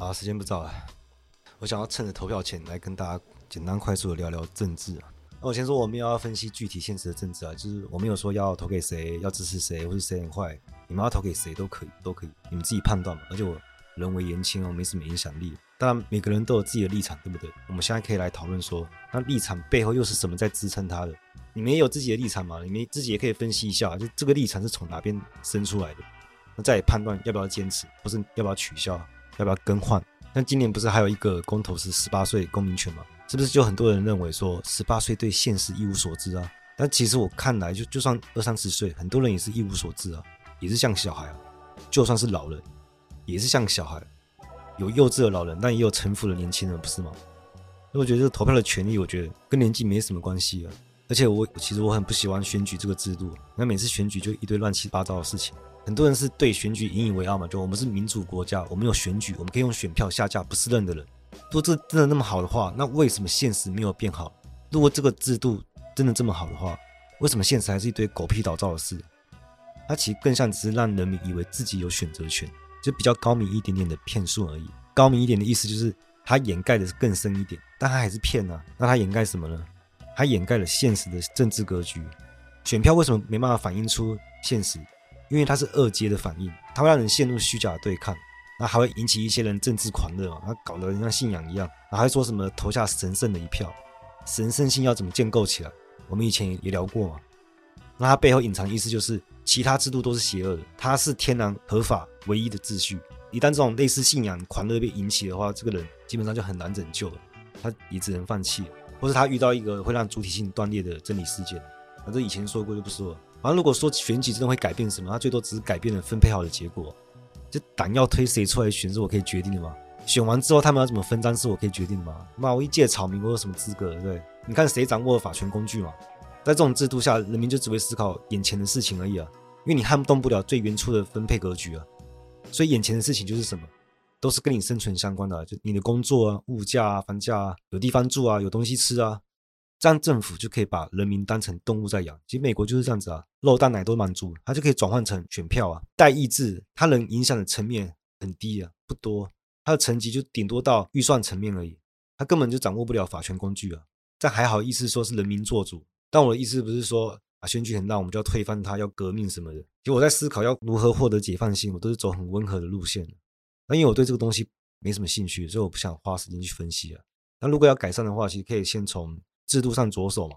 好，时间不早了，我想要趁着投票前来跟大家简单快速的聊聊政治啊。那我先说，我们要分析具体现实的政治啊，就是我没有说要投给谁，要支持谁，或是谁很坏，你们要投给谁都可以，都可以，你们自己判断嘛。而且我人微言轻哦，没什么影响力。当然，每个人都有自己的立场，对不对？我们现在可以来讨论说，那立场背后又是什么在支撑他的？你们也有自己的立场嘛？你们自己也可以分析一下，就这个立场是从哪边生出来的？那再判断要不要坚持，或是要不要取消，要不要更换？那今年不是还有一个公投是十八岁公民权吗？是不是就很多人认为说十八岁对现实一无所知啊？但其实我看来，就就算二三十岁，很多人也是一无所知啊，也是像小孩啊。就算是老人，也是像小孩。有幼稚的老人，但也有城府的年轻人，不是吗？那我觉得这个投票的权利，我觉得跟年纪没什么关系啊。而且我其实我很不喜欢选举这个制度，那每次选举就一堆乱七八糟的事情。很多人是对选举引以为傲嘛，就我们是民主国家，我们有选举，我们可以用选票下架不适任的人。如果这真的那么好的话，那为什么现实没有变好？如果这个制度真的这么好的话，为什么现实还是一堆狗屁倒灶的事？它其实更像只是让人民以为自己有选择权。就比较高明一点点的骗术而已。高明一点的意思就是，它掩盖的是更深一点，但它还是骗啊。那它掩盖什么呢？它掩盖了现实的政治格局。选票为什么没办法反映出现实？因为它是二阶的反应，它会让人陷入虚假的对抗，那还会引起一些人政治狂热嘛？那搞得人像信仰一样，然后还说什么投下神圣的一票，神圣性要怎么建构起来？我们以前也聊过嘛。那它背后隐藏的意思就是。其他制度都是邪恶的，它是天然合法唯一的秩序。一旦这种类似信仰狂热被引起的话，这个人基本上就很难拯救了，他也只能放弃了，或是他遇到一个会让主体性断裂的真理事件。反正以前说过就不说了。反正如果说选举真的会改变什么，他最多只是改变了分配好的结果。这党要推谁出来选是我可以决定的吗？选完之后他们要怎么分赃是我可以决定的吗？妈，我一介草民，我有什么资格？对对？你看谁掌握了法权工具嘛？在这种制度下，人民就只会思考眼前的事情而已啊，因为你撼动不了最原初的分配格局啊，所以眼前的事情就是什么，都是跟你生存相关的，就你的工作啊、物价啊、房价啊、有地方住啊、有东西吃啊，这样政府就可以把人民当成动物在养。其实美国就是这样子啊，肉蛋奶都满足，它就可以转换成选票啊。代议制它能影响的层面很低啊，不多，它的层级就顶多到预算层面而已，它根本就掌握不了法权工具啊。这还好意思说是人民做主。但我的意思不是说啊，选举很烂，我们就要推翻它，要革命什么的。其实我在思考要如何获得解放性，我都是走很温和的路线。那因为我对这个东西没什么兴趣，所以我不想花时间去分析啊。那如果要改善的话，其实可以先从制度上着手嘛。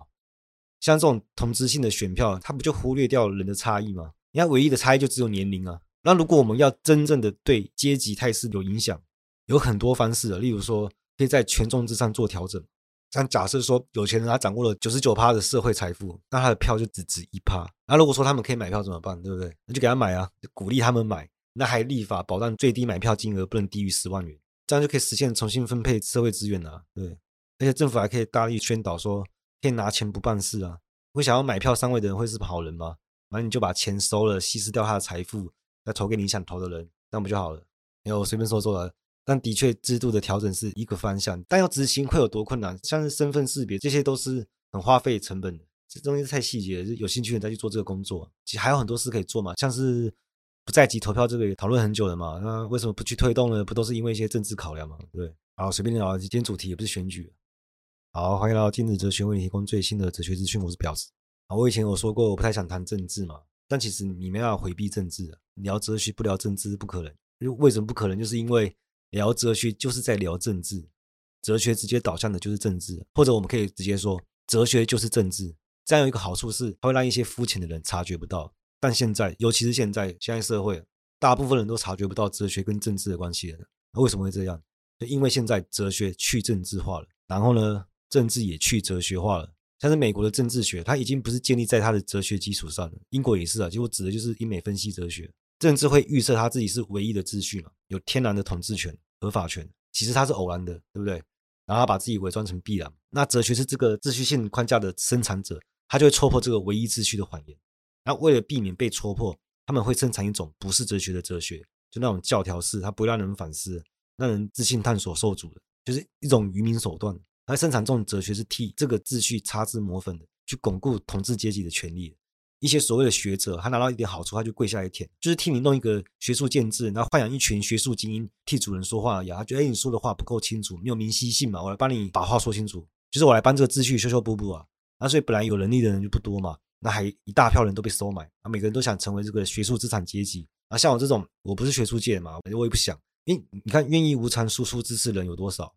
像这种同质性的选票，它不就忽略掉人的差异吗？你看，唯一的差异就只有年龄啊。那如果我们要真正的对阶级态势有影响，有很多方式啊，例如说可以在权重之上做调整。像假设说有钱人他掌握了九十九趴的社会财富，那他的票就只值一趴。那如果说他们可以买票怎么办？对不对？那就给他买啊，鼓励他们买。那还立法保障最低买票金额不能低于十万元，这样就可以实现重新分配社会资源了啊。对，而且政府还可以大力宣导说，可以拿钱不办事啊。会想要买票上位的人会是好人吗？反正你就把钱收了，稀释掉他的财富，再投给你想投的人，这样不就好了？没有，随便说说了。但的确，制度的调整是一个方向，但要执行会有多困难？像是身份识别，这些都是很花费成本的，这东西太细节了，有兴趣的人再去做这个工作。其实还有很多事可以做嘛，像是不在籍投票这个也讨论很久了嘛，那为什么不去推动呢？不都是因为一些政治考量嘛？对，好，随便聊，今天主题也不是选举。好，欢迎来到今日哲学，为你提供最新的哲学资讯，我是表子。啊，我以前有说过，我不太想谈政治嘛，但其实你没办法回避政治，聊哲学不聊政治是不可能。为什么不可能？就是因为。聊哲学就是在聊政治，哲学直接导向的就是政治，或者我们可以直接说，哲学就是政治。这样有一个好处是，它会让一些肤浅的人察觉不到。但现在，尤其是现在，现在社会，大部分人都察觉不到哲学跟政治的关系了。为什么会这样？就因为现在哲学去政治化了，然后呢，政治也去哲学化了。像是美国的政治学，它已经不是建立在它的哲学基础上了。英国也是啊，结果指的就是英美分析哲学。政治会预设它自己是唯一的秩序嘛，有天然的统治权、合法权。其实它是偶然的，对不对？然后他把自己伪装成必然。那哲学是这个秩序性框架的生产者，他就会戳破这个唯一秩序的谎言。那为了避免被戳破，他们会生产一种不是哲学的哲学，就那种教条式，它不会让人反思，让人自信探索受阻的，就是一种愚民手段。他生产这种哲学是替这个秩序擦脂抹粉的，去巩固统治阶级的权利。一些所谓的学者，他拿到一点好处，他就跪下来舔，就是替你弄一个学术建制，然后豢养一群学术精英替主人说话而已。他觉得，哎，你说的话不够清楚，没有明晰性嘛，我来帮你把话说清楚，就是我来帮这个秩序修修补补啊。那所以本来有能力的人就不多嘛，那还一大票人都被收买，啊，每个人都想成为这个学术资产阶级。啊，像我这种，我不是学术界嘛，我也不想。诶，你看，愿意无偿输出知识人有多少？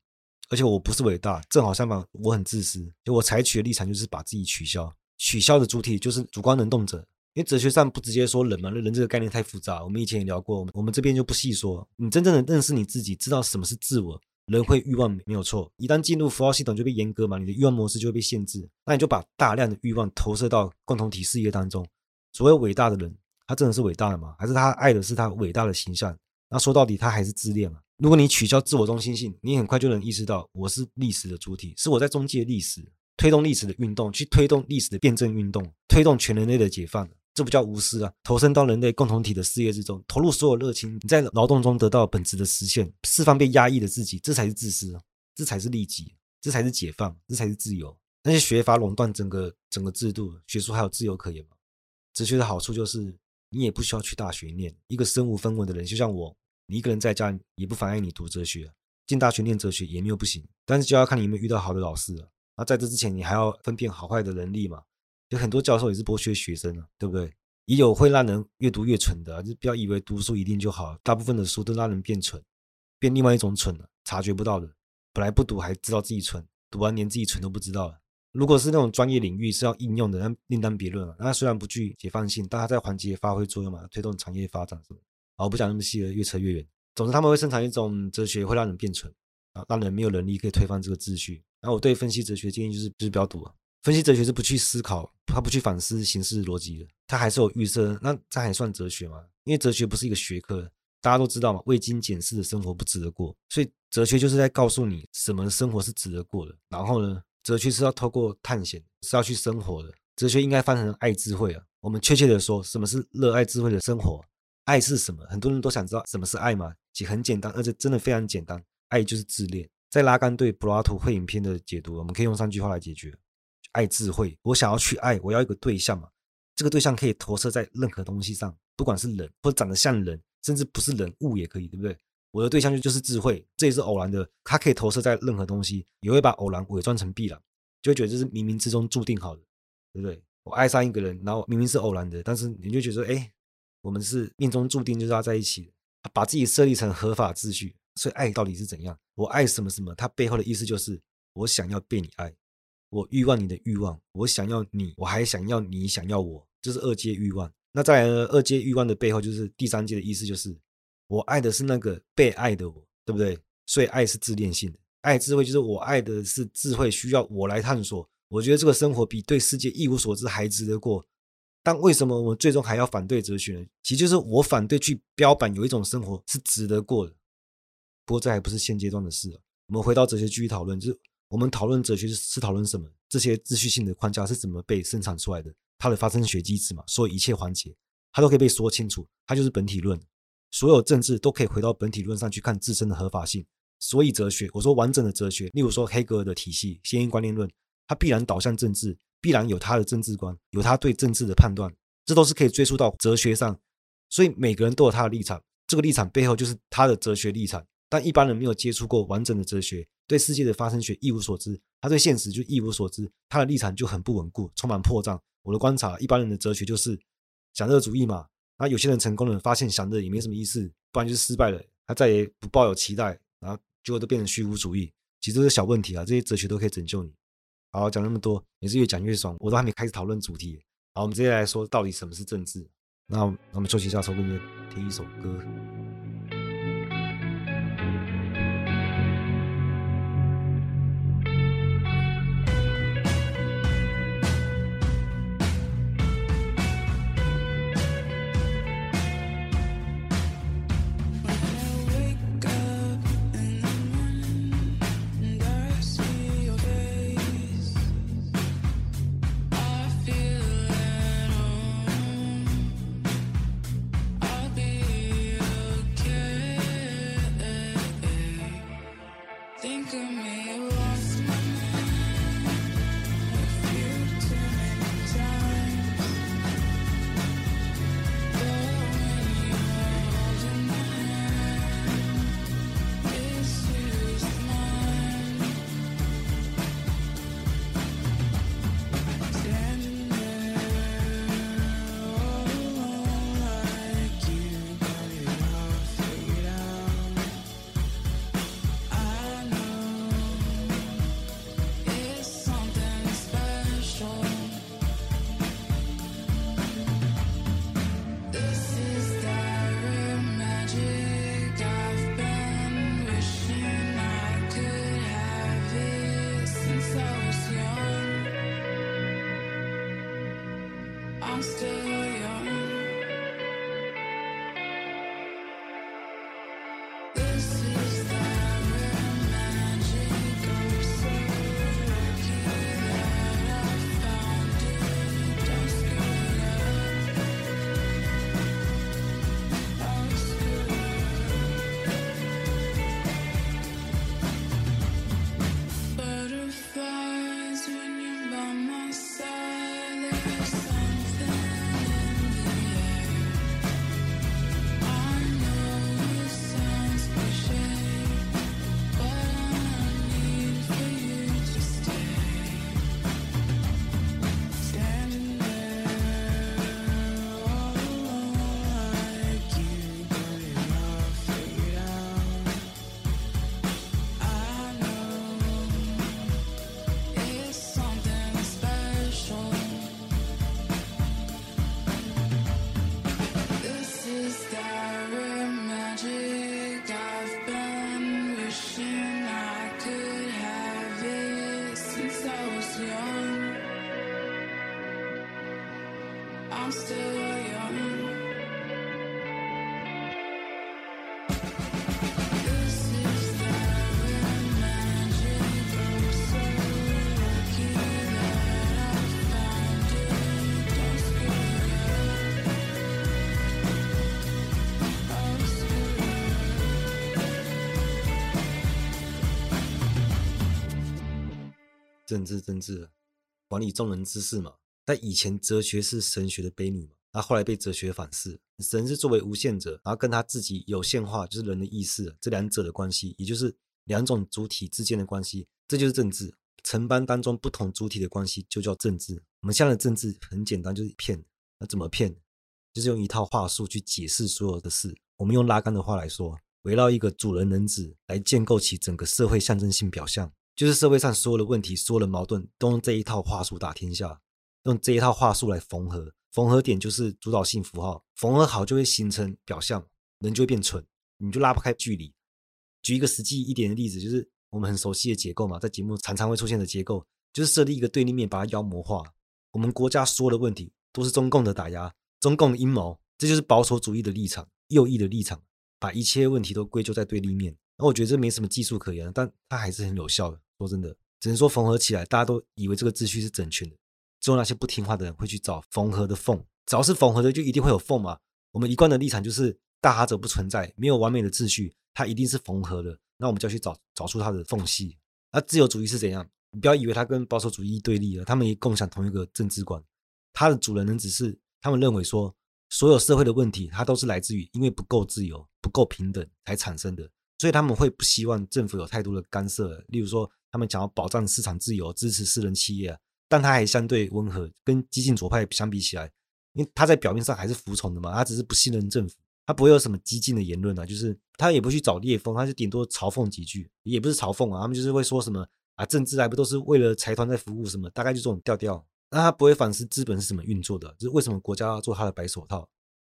而且我不是伟大，正好相反，我很自私。就我采取的立场就是把自己取消。取消的主体就是主观能动者，因为哲学上不直接说人嘛，那人这个概念太复杂，我们以前也聊过，我们这边就不细说。你真正的认识你自己，知道什么是自我，人会欲望没有错。一旦进入符号系统就被阉割嘛，你的欲望模式就会被限制，那你就把大量的欲望投射到共同体事业当中。所谓伟大的人，他真的是伟大的吗？还是他爱的是他伟大的形象？那说到底，他还是自恋嘛。如果你取消自我中心性，你很快就能意识到，我是历史的主体，是我在中介历史。推动历史的运动，去推动历史的辩证运动，推动全人类的解放，这不叫无私啊！投身到人类共同体的事业之中，投入所有热情，你在劳动中得到本质的实现，释放被压抑的自己，这才是自私！这才是利己，这才是解放，这才是自由。那些学阀垄断整个整个制度，学术还有自由可言吗？哲学的好处就是，你也不需要去大学念。一个身无分文的人，就像我，你一个人在家也不妨碍你读哲学，进大学念哲学也没有不行，但是就要看你有没有遇到好的老师了。那在这之前，你还要分辨好坏的能力嘛？有很多教授也是剥削学生啊，对不对？也有会让人越读越蠢的，就不要以为读书一定就好。大部分的书都让人变蠢，变另外一种蠢了，察觉不到的。本来不读还知道自己蠢，读完连自己蠢都不知道了。如果是那种专业领域是要应用的，那另当别论了。那虽然不具解放性，但它在环节发挥作用嘛，推动产业发展是吧？好，我不讲那么细了，越扯越远。总之，他们会生产一种哲学，会让人变蠢啊，让人没有能力可以推翻这个秩序。然后我对分析哲学建议就是，就是不要读啊。分析哲学是不去思考，他不去反思形式逻辑的，他还是有预设。那这还算哲学吗？因为哲学不是一个学科，大家都知道嘛，未经检视的生活不值得过。所以哲学就是在告诉你什么生活是值得过的。然后呢，哲学是要透过探险，是要去生活的。哲学应该翻成爱智慧啊。我们确切的说，什么是热爱智慧的生活？爱是什么？很多人都想知道什么是爱嘛？其实很简单，而且真的非常简单，爱就是自恋。在拉冈对柏拉图会影片的解读，我们可以用三句话来解决：爱智慧，我想要去爱，我要一个对象嘛。这个对象可以投射在任何东西上，不管是人或者长得像人，甚至不是人物也可以，对不对？我的对象就就是智慧，这也是偶然的，它可以投射在任何东西，也会把偶然伪装成必然，就会觉得这是冥冥之中注定好的，对不对？我爱上一个人，然后明明是偶然的，但是你就觉得，哎，我们是命中注定就是要在一起，把自己设立成合法秩序。所以爱到底是怎样？我爱什么什么？它背后的意思就是我想要被你爱，我欲望你的欲望，我想要你，我还想要你想要我，这是二阶欲望。那在二阶欲望的背后，就是第三阶的意思，就是我爱的是那个被爱的我，对不对？所以爱是自恋性的，爱智慧就是我爱的是智慧，需要我来探索。我觉得这个生活比对世界一无所知还值得过。但为什么我们最终还要反对哲学呢？其实就是我反对去标榜有一种生活是值得过的。不过这还不是现阶段的事。我们回到哲学继续讨论，就是我们讨论哲学是讨论什么？这些秩序性的框架是怎么被生产出来的？它的发生学机制嘛，所有一切环节它都可以被说清楚。它就是本体论，所有政治都可以回到本体论上去看自身的合法性。所以哲学，我说完整的哲学，例如说黑格尔的体系，先验观念论，它必然导向政治，必然有他的政治观，有他对政治的判断，这都是可以追溯到哲学上。所以每个人都有他的立场，这个立场背后就是他的哲学立场。但一般人没有接触过完整的哲学，对世界的发生学一无所知，他对现实就一无所知，他的立场就很不稳固，充满破绽。我的观察，一般人的哲学就是享乐主义嘛。那有些人成功了，发现享乐也没什么意思，不然就是失败了，他再也不抱有期待，然后结果都变成虚无主义。其实这是小问题啊，这些哲学都可以拯救你。好，讲那么多，也是越讲越爽，我都还没开始讨论主题。好，我们直接来说到底什么是政治。那我们休息一下，抽根烟，听一首歌。政治政治，管理众人之事嘛。但以前哲学是神学的婢女嘛，那后来被哲学反噬。神是作为无限者，然后跟他自己有限化，就是人的意识，这两者的关系，也就是两种主体之间的关系，这就是政治。城邦当中不同主体的关系就叫政治。我们现在的政治很简单，就是骗。那怎么骗？就是用一套话术去解释所有的事。我们用拉杆的话来说，围绕一个主人人子来建构起整个社会象征性表象，就是社会上所有的问题、所有的矛盾，都用这一套话术打天下。用这一套话术来缝合，缝合点就是主导性符号，缝合好就会形成表象，人就会变蠢，你就拉不开距离。举一个实际一点的例子，就是我们很熟悉的结构嘛，在节目常常会出现的结构，就是设立一个对立面，把它妖魔化。我们国家所有的问题都是中共的打压，中共的阴谋，这就是保守主义的立场，右翼的立场，把一切问题都归咎在对立面。那我觉得这没什么技术可言，但它还是很有效的。说真的，只能说缝合起来，大家都以为这个秩序是整全的。只有那些不听话的人会去找缝合的缝，只要是缝合的，就一定会有缝嘛。我们一贯的立场就是大哈者不存在，没有完美的秩序，它一定是缝合的。那我们就要去找找出它的缝隙。那自由主义是怎样？你不要以为它跟保守主义对立了，他们也共享同一个政治观。它的主人人只是他们认为说，所有社会的问题，它都是来自于因为不够自由、不够平等才产生的，所以他们会不希望政府有太多的干涉。例如说，他们想要保障市场自由，支持私人企业。但他还相对温和，跟激进左派相比起来，因为他在表面上还是服从的嘛，他只是不信任政府，他不会有什么激进的言论啊，就是他也不去找裂缝，他就顶多嘲讽几句，也不是嘲讽啊，他们就是会说什么啊，政治还不都是为了财团在服务什么，大概就这种调调。那他不会反思资本是怎么运作的，就是为什么国家要做他的白手套？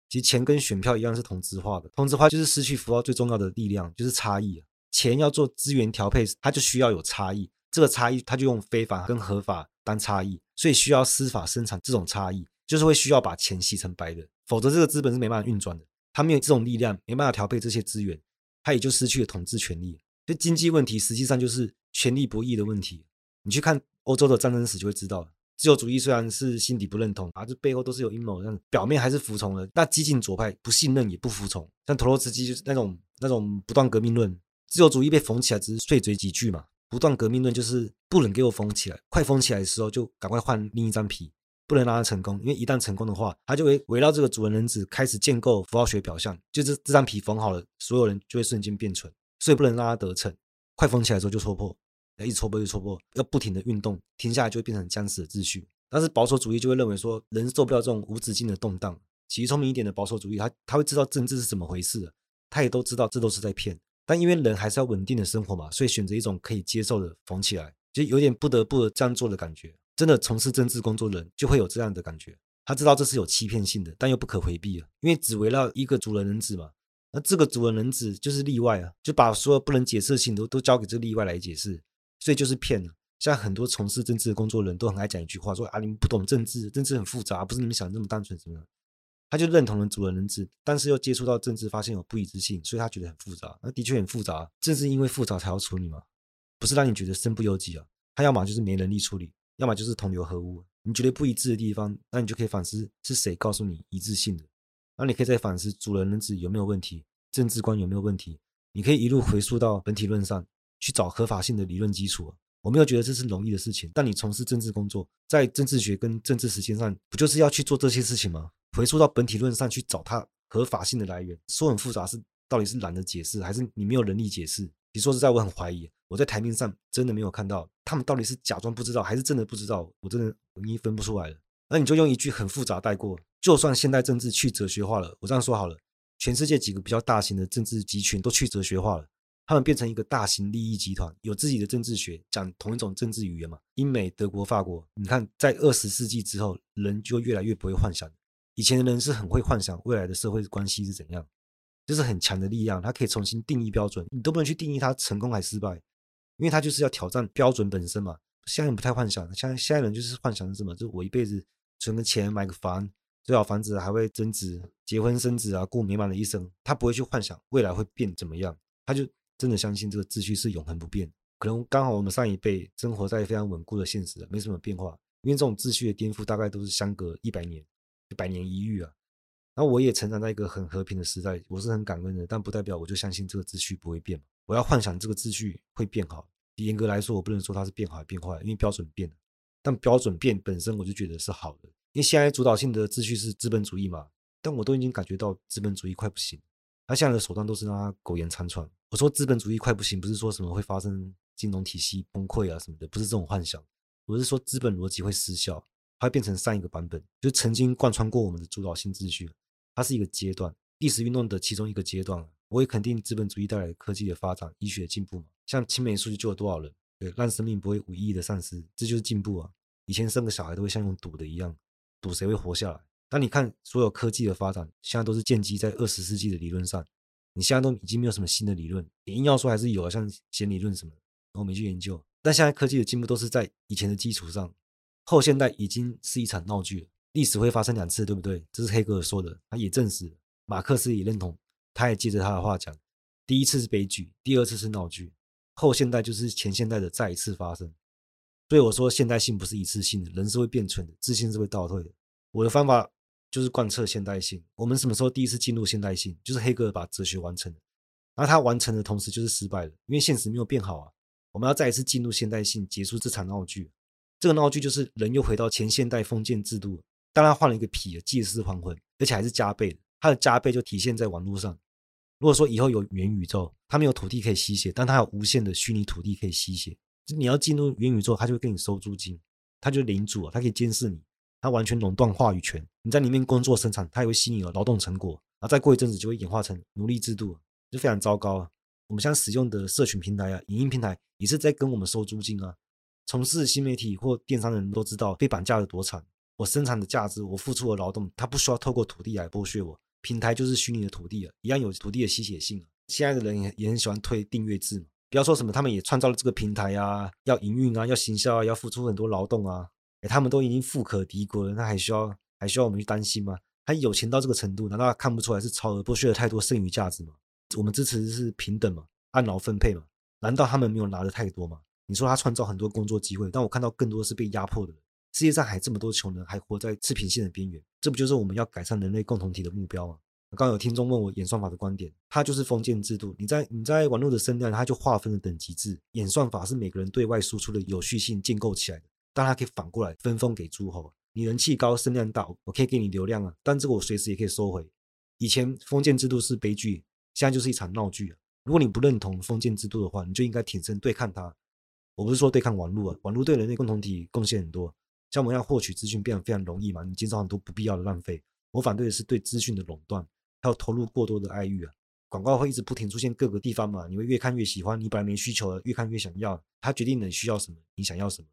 其实钱跟选票一样是同质化的，同质化就是失去符号最重要的力量，就是差异。钱要做资源调配，它就需要有差异，这个差异他就用非法跟合法。当差异，所以需要司法生产这种差异，就是会需要把钱洗成白的，否则这个资本是没办法运转的。他没有这种力量，没办法调配这些资源，他也就失去了统治权力。所以经济问题实际上就是权力博弈的问题。你去看欧洲的战争史就会知道了。自由主义虽然是心底不认同啊，这背后都是有阴谋，但表面还是服从了。那激进左派不信任也不服从，像托洛茨基就是那种那种不断革命论，自由主义被缝起来只是碎嘴几句嘛。不断革命论就是不能给我封起来，快封起来的时候就赶快换另一张皮，不能让它成功，因为一旦成功的话，它就会围绕这个主人人子开始建构符号学表象，就是这张皮缝好了，所有人就会瞬间变蠢，所以不能让它得逞，快封起来的时候就戳破，一戳破，一直戳破，要不停的运动，停下来就会变成僵死的秩序。但是保守主义就会认为说，人受不了这种无止境的动荡。其实聪明一点的保守主义，他他会知道政治是怎么回事，他也都知道这都是在骗。但因为人还是要稳定的生活嘛，所以选择一种可以接受的缝起来，就有点不得不这样做的感觉。真的从事政治工作的人就会有这样的感觉，他知道这是有欺骗性的，但又不可回避啊，因为只围绕一个主人人子嘛，那这个主人人子就是例外啊，就把所有不能解释的事情都都交给这个例外来解释，所以就是骗了。像很多从事政治的工作人都很爱讲一句话，说啊，你们不懂政治，政治很复杂，不是你们想的那么单纯什么的。他就认同了主人人治，但是又接触到政治，发现有不一致性，所以他觉得很复杂。那的确很复杂，正是因为复杂才要处理嘛，不是让你觉得身不由己啊。他要么就是没能力处理，要么就是同流合污。你觉得不一致的地方，那你就可以反思是谁告诉你一致性的。那你可以再反思主人人治有没有问题，政治观有没有问题。你可以一路回溯到本体论上去找合法性的理论基础。我没有觉得这是容易的事情，但你从事政治工作，在政治学跟政治实践上，不就是要去做这些事情吗？回溯到本体论上去找它合法性的来源，说很复杂是到底是懒得解释，还是你没有能力解释？其实说实在，我很怀疑，我在台面上真的没有看到他们到底是假装不知道，还是真的不知道，我真的已经分不出来了。那你就用一句很复杂带过，就算现代政治去哲学化了，我这样说好了，全世界几个比较大型的政治集群都去哲学化了。他们变成一个大型利益集团，有自己的政治学，讲同一种政治语言嘛。英美、德国、法国，你看，在二十世纪之后，人就越来越不会幻想。以前的人是很会幻想未来的社会关系是怎样，就是很强的力量，他可以重新定义标准，你都不能去定义他成功还是失败，因为他就是要挑战标准本身嘛。现在人不太幻想，现在现在人就是幻想是什么？就我一辈子存个钱买个房，最好房子还会增值，结婚生子啊，过美满的一生。他不会去幻想未来会变怎么样，他就。真的相信这个秩序是永恒不变，可能刚好我们上一辈生活在非常稳固的现实，没什么变化。因为这种秩序的颠覆大概都是相隔一百年，百年一遇啊。那我也成长在一个很和平的时代，我是很感恩的，但不代表我就相信这个秩序不会变。我要幻想这个秩序会变好，严格来说，我不能说它是变好还变坏，因为标准变了。但标准变本身，我就觉得是好的，因为现在主导性的秩序是资本主义嘛。但我都已经感觉到资本主义快不行，他现在的手段都是让他苟延残喘。我说资本主义快不行，不是说什么会发生金融体系崩溃啊什么的，不是这种幻想。我是说资本逻辑会失效，它变成上一个版本，就曾经贯穿过我们的主导性秩序。它是一个阶段，历史运动的其中一个阶段。我也肯定资本主义带来的科技的发展、医学的进步嘛。像青霉素就救了多少人？对，让生命不会无意义的丧失，这就是进步啊！以前生个小孩都会像用赌的一样，赌谁会活下来。但你看所有科技的发展，现在都是建基在二十世纪的理论上。你现在都已经没有什么新的理论，你硬要说还是有啊，像弦理论什么的，我没去研究。但现在科技的进步都是在以前的基础上，后现代已经是一场闹剧了。历史会发生两次，对不对？这是黑格尔说的，他也证实了，马克思也认同。他也接着他的话讲，第一次是悲剧，第二次是闹剧，后现代就是前现代的再一次发生。所以我说，现代性不是一次性的，人是会变蠢的，自信是会倒退的。我的方法就是贯彻现代性。我们什么时候第一次进入现代性？就是黑格尔把哲学完成了，而他完成的同时就是失败了，因为现实没有变好啊。我们要再一次进入现代性，结束这场闹剧。这个闹剧就是人又回到前现代封建制度，当然换了一个皮，借尸还魂，而且还是加倍的。它的加倍就体现在网络上。如果说以后有元宇宙，它没有土地可以吸血，但它有无限的虚拟土地可以吸血。就你要进入元宇宙，它就会跟你收租金，它就领主啊，它可以监视你，它完全垄断话语权。你在里面工作生产，它也会吸你的劳动成果，然后再过一阵子就会演化成奴隶制度，就非常糟糕啊。我们现在使用的社群平台啊，影音平台也是在跟我们收租金啊。从事新媒体或电商的人都知道，被绑架的多惨。我生产的价值，我付出的劳动，它不需要透过土地来剥削我。平台就是虚拟的土地了，一样有土地的吸血性啊。现在的人也也很喜欢推订阅制嘛，不要说什么他们也创造了这个平台啊，要营运啊，要行销啊，要付出很多劳动啊。哎，他们都已经富可敌国了，那还需要还需要我们去担心吗？他有钱到这个程度，难道看不出来是超额剥削了太多剩余价值吗？我们支持的是平等嘛，按劳分配嘛，难道他们没有拿的太多吗？你说他创造很多工作机会，但我看到更多是被压迫的。世界上还这么多穷人，还活在赤贫线的边缘，这不就是我们要改善人类共同体的目标吗？刚有听众问我演算法的观点，它就是封建制度。你在你在网络的声量，它就划分了等级制。演算法是每个人对外输出的有序性建构起来的，但它可以反过来分封给诸侯。你人气高，声量大，我可以给你流量啊，但这个我随时也可以收回。以前封建制度是悲剧，现在就是一场闹剧。如果你不认同封建制度的话，你就应该挺身对抗它。我不是说对抗网络啊，网络对人类共同体贡献很多。像我们要获取资讯变得非常容易嘛，你减少很多不必要的浪费。我反对的是对资讯的垄断，还有投入过多的爱欲啊。广告会一直不停出现各个地方嘛，你会越看越喜欢，你本来没需求的，越看越想要。它决定了你需要什么，你想要什么。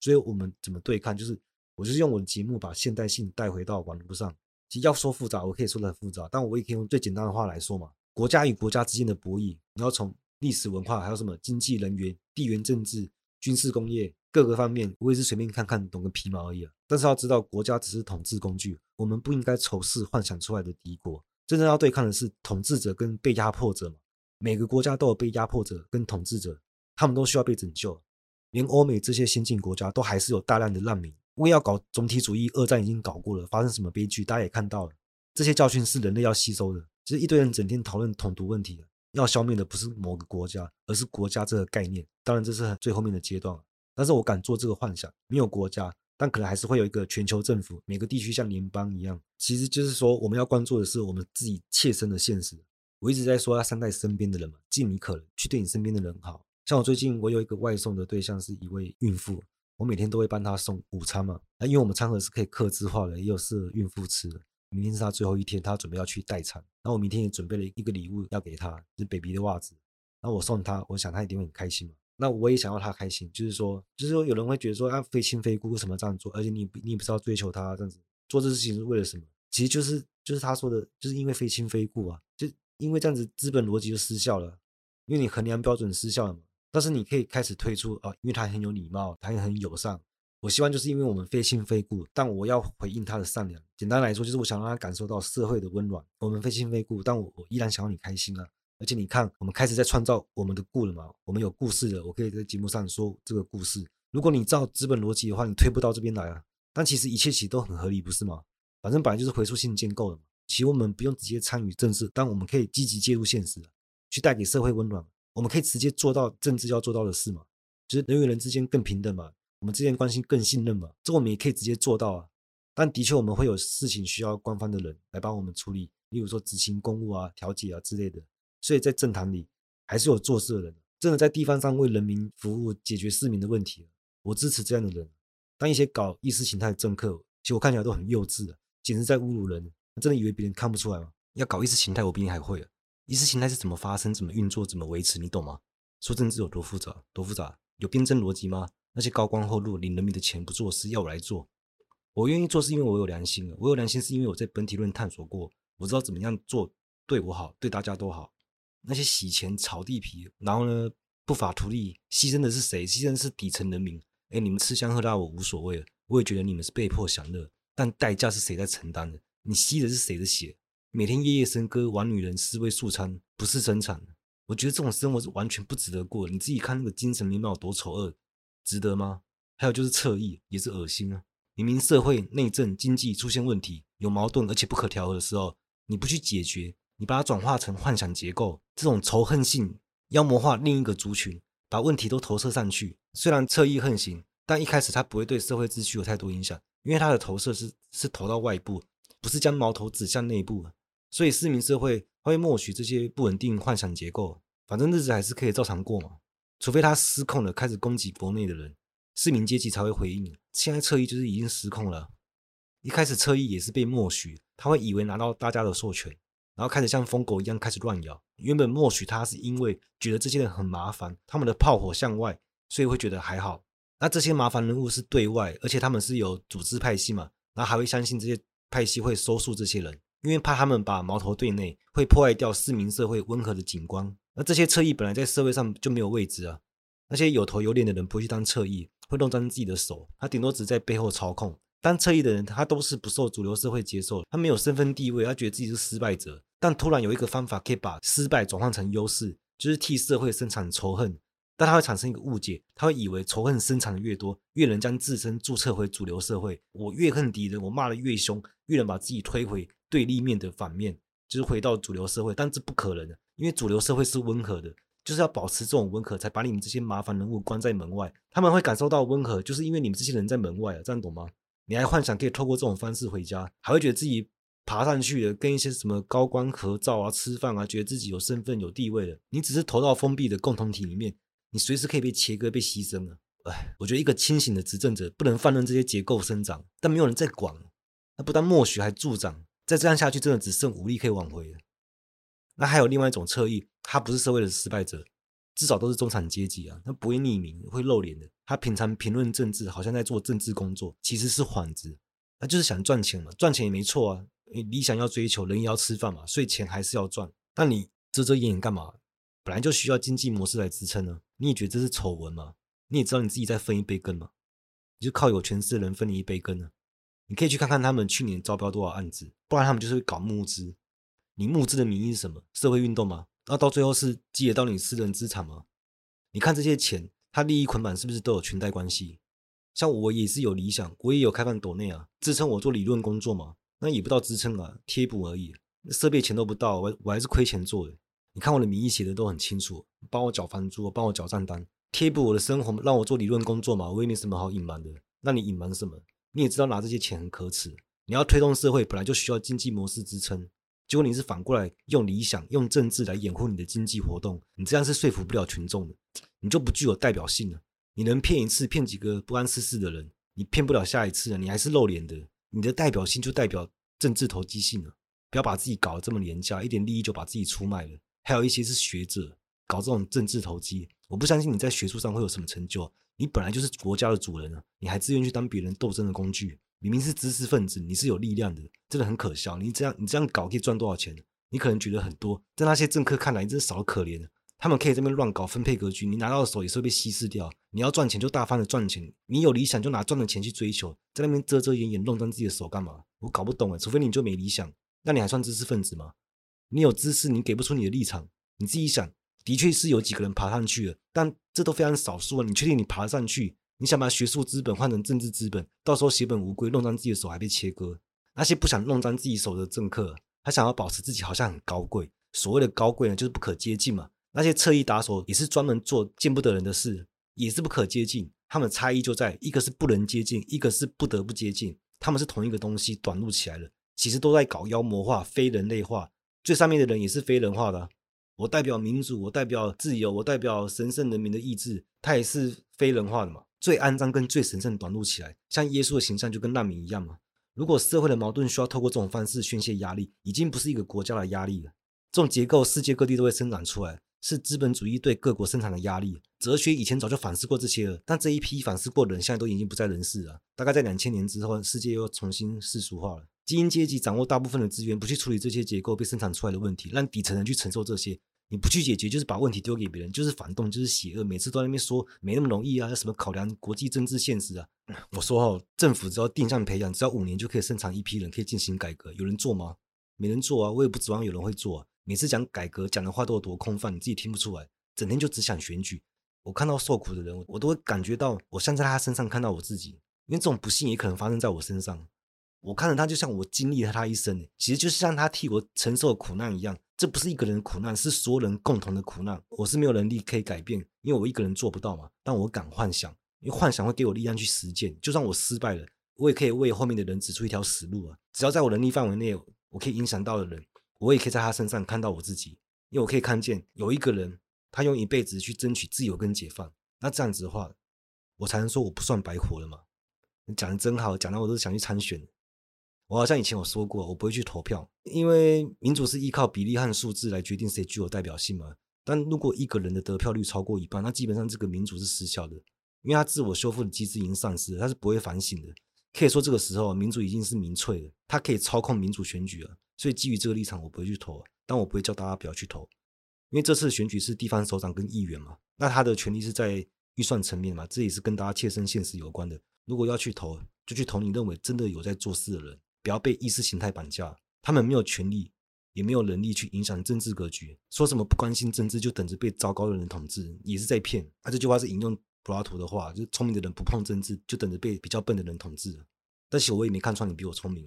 所以我们怎么对抗？就是我就是用我的节目把现代性带回到网络上。其实要说复杂，我可以说得很复杂，但我也可以用最简单的话来说嘛。国家与国家之间的博弈，你要从历史文化，还有什么经济、人员、地缘政治、军事工业。各个方面，我也是随便看看，懂个皮毛而已啊。但是要知道，国家只是统治工具，我们不应该仇视幻想出来的敌国。真正要对抗的是统治者跟被压迫者嘛。每个国家都有被压迫者跟统治者，他们都需要被拯救。连欧美这些先进国家都还是有大量的难民。为要搞总体主义，二战已经搞过了，发生什么悲剧，大家也看到了。这些教训是人类要吸收的。其实一堆人整天讨论统独问题，要消灭的不是某个国家，而是国家这个概念。当然，这是最后面的阶段。但是我敢做这个幻想，没有国家，但可能还是会有一个全球政府，每个地区像联邦一样。其实就是说，我们要关注的是我们自己切身的现实。我一直在说要善待身边的人嘛，尽你可能去对你身边的人好。像我最近，我有一个外送的对象是一位孕妇，我每天都会帮她送午餐嘛。那因为我们餐盒是可以客制化的，也有适合孕妇吃的。明天是他最后一天，他准备要去待产，然后我明天也准备了一个礼物要给他，是 baby 的袜子。然后我送他，我想他一定会很开心嘛。那我也想要他开心，就是说，就是说，有人会觉得说，啊，非亲非故，为什么这样做？而且你你也不知道追求他这样子做这事情是为了什么？其实就是就是他说的，就是因为非亲非故啊，就因为这样子资本逻辑就失效了，因为你衡量标准失效了嘛。但是你可以开始推出啊，因为他很有礼貌，他也很友善。我希望就是因为我们非亲非故，但我要回应他的善良。简单来说，就是我想让他感受到社会的温暖。我们非亲非故，但我我依然想要你开心啊。而且你看，我们开始在创造我们的故了嘛？我们有故事了，我可以在节目上说这个故事。如果你照资本逻辑的话，你推不到这边来啊。但其实一切其实都很合理，不是吗？反正本来就是回溯性建构的嘛。其实我们不用直接参与政治，但我们可以积极介入现实，去带给社会温暖。我们可以直接做到政治要做到的事嘛。就是人与人之间更平等嘛，我们之间关系更信任嘛，这我们也可以直接做到啊。但的确，我们会有事情需要官方的人来帮我们处理，例如说执行公务啊、调解啊之类的。所以在政坛里，还是有做事的人，真的在地方上为人民服务、解决市民的问题。我支持这样的人。但一些搞意识形态的政客，其实我看起来都很幼稚啊，简直在侮辱人。真的以为别人看不出来吗？要搞意识形态，我比你还会啊！意识形态是怎么发生、怎么运作、怎么维持，你懂吗？说政治有多复杂？多复杂？有辩证逻辑吗？那些高官厚禄领人民的钱不做事，要我来做？我愿意做，是因为我有良心。我有良心，是因为我在本体论探索过，我知道怎么样做对我好，对大家都好。那些洗钱、炒地皮，然后呢，不法图利，牺牲的是谁？牺牲的是底层人民。哎，你们吃香喝辣，我无所谓。我也觉得你们是被迫享乐，但代价是谁在承担的？你吸的是谁的血？每天夜夜笙歌，玩女人，尸位素餐，不是生产。我觉得这种生活是完全不值得过。你自己看那个精神面貌有多丑恶，值得吗？还有就是侧翼，也是恶心啊。明明社会内政经济出现问题，有矛盾而且不可调和的时候，你不去解决，你把它转化成幻想结构，这种仇恨性妖魔化另一个族群，把问题都投射上去。虽然侧翼横行，但一开始它不会对社会秩序有太多影响，因为它的投射是是投到外部，不是将矛头指向内部。所以市民社会会默许这些不稳定幻想结构，反正日子还是可以照常过嘛。除非他失控了，开始攻击国内的人。市民阶级才会回应。现在侧翼就是已经失控了。一开始侧翼也是被默许，他会以为拿到大家的授权，然后开始像疯狗一样开始乱咬。原本默许他是因为觉得这些人很麻烦，他们的炮火向外，所以会觉得还好。那这些麻烦人物是对外，而且他们是有组织派系嘛，然后还会相信这些派系会收束这些人，因为怕他们把矛头对内，会破坏掉市民社会温和的景观。那这些侧翼本来在社会上就没有位置啊，那些有头有脸的人不会去当侧翼。会弄脏自己的手，他顶多只在背后操控。当侧翼的人，他都是不受主流社会接受，他没有身份地位，他觉得自己是失败者。但突然有一个方法可以把失败转换成优势，就是替社会生产仇恨。但他会产生一个误解，他会以为仇恨生产的越多，越能将自身注册回主流社会。我越恨敌人，我骂得越凶，越能把自己推回对立面的反面，就是回到主流社会。但这不可能的，因为主流社会是温和的。就是要保持这种温和，才把你们这些麻烦人物关在门外。他们会感受到温和，就是因为你们这些人在门外啊，这样懂吗？你还幻想可以透过这种方式回家，还会觉得自己爬上去了，跟一些什么高官合照啊、吃饭啊，觉得自己有身份、有地位了。你只是投到封闭的共同体里面，你随时可以被切割、被牺牲啊。哎，我觉得一个清醒的执政者不能放任这些结构生长，但没有人在管，那不但默许，还助长。再这样下去，真的只剩武力可以挽回了。那还有另外一种侧翼，他不是社会的失败者，至少都是中产阶级啊，他不会匿名，会露脸的。他平常评论政治，好像在做政治工作，其实是幌子，他就是想赚钱嘛，赚钱也没错啊，理想要追求，人也要吃饭嘛，所以钱还是要赚。但你遮遮掩掩干嘛？本来就需要经济模式来支撑呢。你也觉得这是丑闻吗？你也知道你自己在分一杯羹吗？你就靠有权势的人分你一杯羹呢？你可以去看看他们去年招标多少案子，不然他们就是搞募资。你募资的名义是什么？社会运动吗？那到最后是积累到你私人资产吗？你看这些钱，它利益捆绑是不是都有裙带关系？像我也是有理想，我也有开办抖内啊，支撑我做理论工作嘛。那也不到支撑啊，贴补而已。设备钱都不到，我我还是亏钱做的。你看我的名义写的都很清楚，帮我缴房租，帮我缴账单，贴补我的生活，让我做理论工作嘛。我也没什么好隐瞒的。那你隐瞒什么？你也知道拿这些钱很可耻。你要推动社会，本来就需要经济模式支撑。结果你是反过来用理想、用政治来掩护你的经济活动，你这样是说服不了群众的，你就不具有代表性了。你能骗一次，骗几个不谙世事的人，你骗不了下一次了，你还是露脸的，你的代表性就代表政治投机性了。不要把自己搞得这么廉价，一点利益就把自己出卖了。还有一些是学者搞这种政治投机，我不相信你在学术上会有什么成就。你本来就是国家的主人啊，你还自愿去当别人斗争的工具。明明是知识分子，你是有力量的，真的很可笑。你这样你这样搞可以赚多少钱？你可能觉得很多，在那些政客看来，你真是少得可怜。他们可以这边乱搞分配格局，你拿到手也是会被稀释掉。你要赚钱就大方的赚钱，你有理想就拿赚的钱去追求，在那边遮遮掩掩弄脏自己的手干嘛？我搞不懂诶，除非你就没理想，那你还算知识分子吗？你有知识，你给不出你的立场，你自己想，的确是有几个人爬上去了，但这都非常少数啊。你确定你爬上去？你想把学术资本换成政治资本，到时候血本无归，弄脏自己的手还被切割。那些不想弄脏自己手的政客，他想要保持自己好像很高贵。所谓的高贵呢，就是不可接近嘛。那些侧翼打手也是专门做见不得人的事。也是不可接近。他们差异就在一个是不能接近，一个是不得不接近。他们是同一个东西短路起来了，其实都在搞妖魔化、非人类化。最上面的人也是非人化的。我代表民主，我代表自由，我代表神圣人民的意志，他也是非人化的嘛。最肮脏跟最神圣短路起来，像耶稣的形象就跟难民一样嘛。如果社会的矛盾需要透过这种方式宣泄压力，已经不是一个国家的压力了。这种结构世界各地都会生长出来，是资本主义对各国生产的压力。哲学以前早就反思过这些了，但这一批反思过的人现在都已经不在人世了。大概在两千年之后，世界又重新世俗化了。精英阶级掌握大部分的资源，不去处理这些结构被生产出来的问题，让底层人去承受这些。你不去解决，就是把问题丢给别人，就是反动，就是邪恶。每次都在那边说没那么容易啊，要什么考量国际政治现实啊？我说哦，政府只要定向培养，只要五年就可以生产一批人，可以进行改革。有人做吗？没人做啊，我也不指望有人会做啊。每次讲改革讲的话都有多空泛，你自己听不出来，整天就只想选举。我看到受苦的人，我都会感觉到，我像在他身上看到我自己，因为这种不幸也可能发生在我身上。我看着他，就像我经历了他一生，其实就是像他替我承受苦难一样。这不是一个人的苦难，是所有人共同的苦难。我是没有能力可以改变，因为我一个人做不到嘛。但我敢幻想，因为幻想会给我力量去实践。就算我失败了，我也可以为后面的人指出一条死路啊！只要在我能力范围内，我可以影响到的人，我也可以在他身上看到我自己。因为我可以看见有一个人，他用一辈子去争取自由跟解放。那这样子的话，我才能说我不算白活了嘛。你讲的真好，讲到我都想去参选。我好像以前有说过，我不会去投票，因为民主是依靠比例和数字来决定谁具有代表性嘛。但如果一个人的得票率超过一半，那基本上这个民主是失效的，因为他自我修复的机制已经丧失了，他是不会反省的。可以说这个时候民主已经是民粹了，他可以操控民主选举了。所以基于这个立场，我不会去投，但我不会叫大家不要去投，因为这次选举是地方首长跟议员嘛，那他的权力是在预算层面嘛，这也是跟大家切身现实有关的。如果要去投，就去投你认为真的有在做事的人。不要被意识形态绑架，他们没有权利，也没有能力去影响政治格局。说什么不关心政治就等着被糟糕的人统治，也是在骗。啊，这句话是引用柏拉图的话，就是聪明的人不碰政治，就等着被比较笨的人统治。但是我也没看出你比我聪明。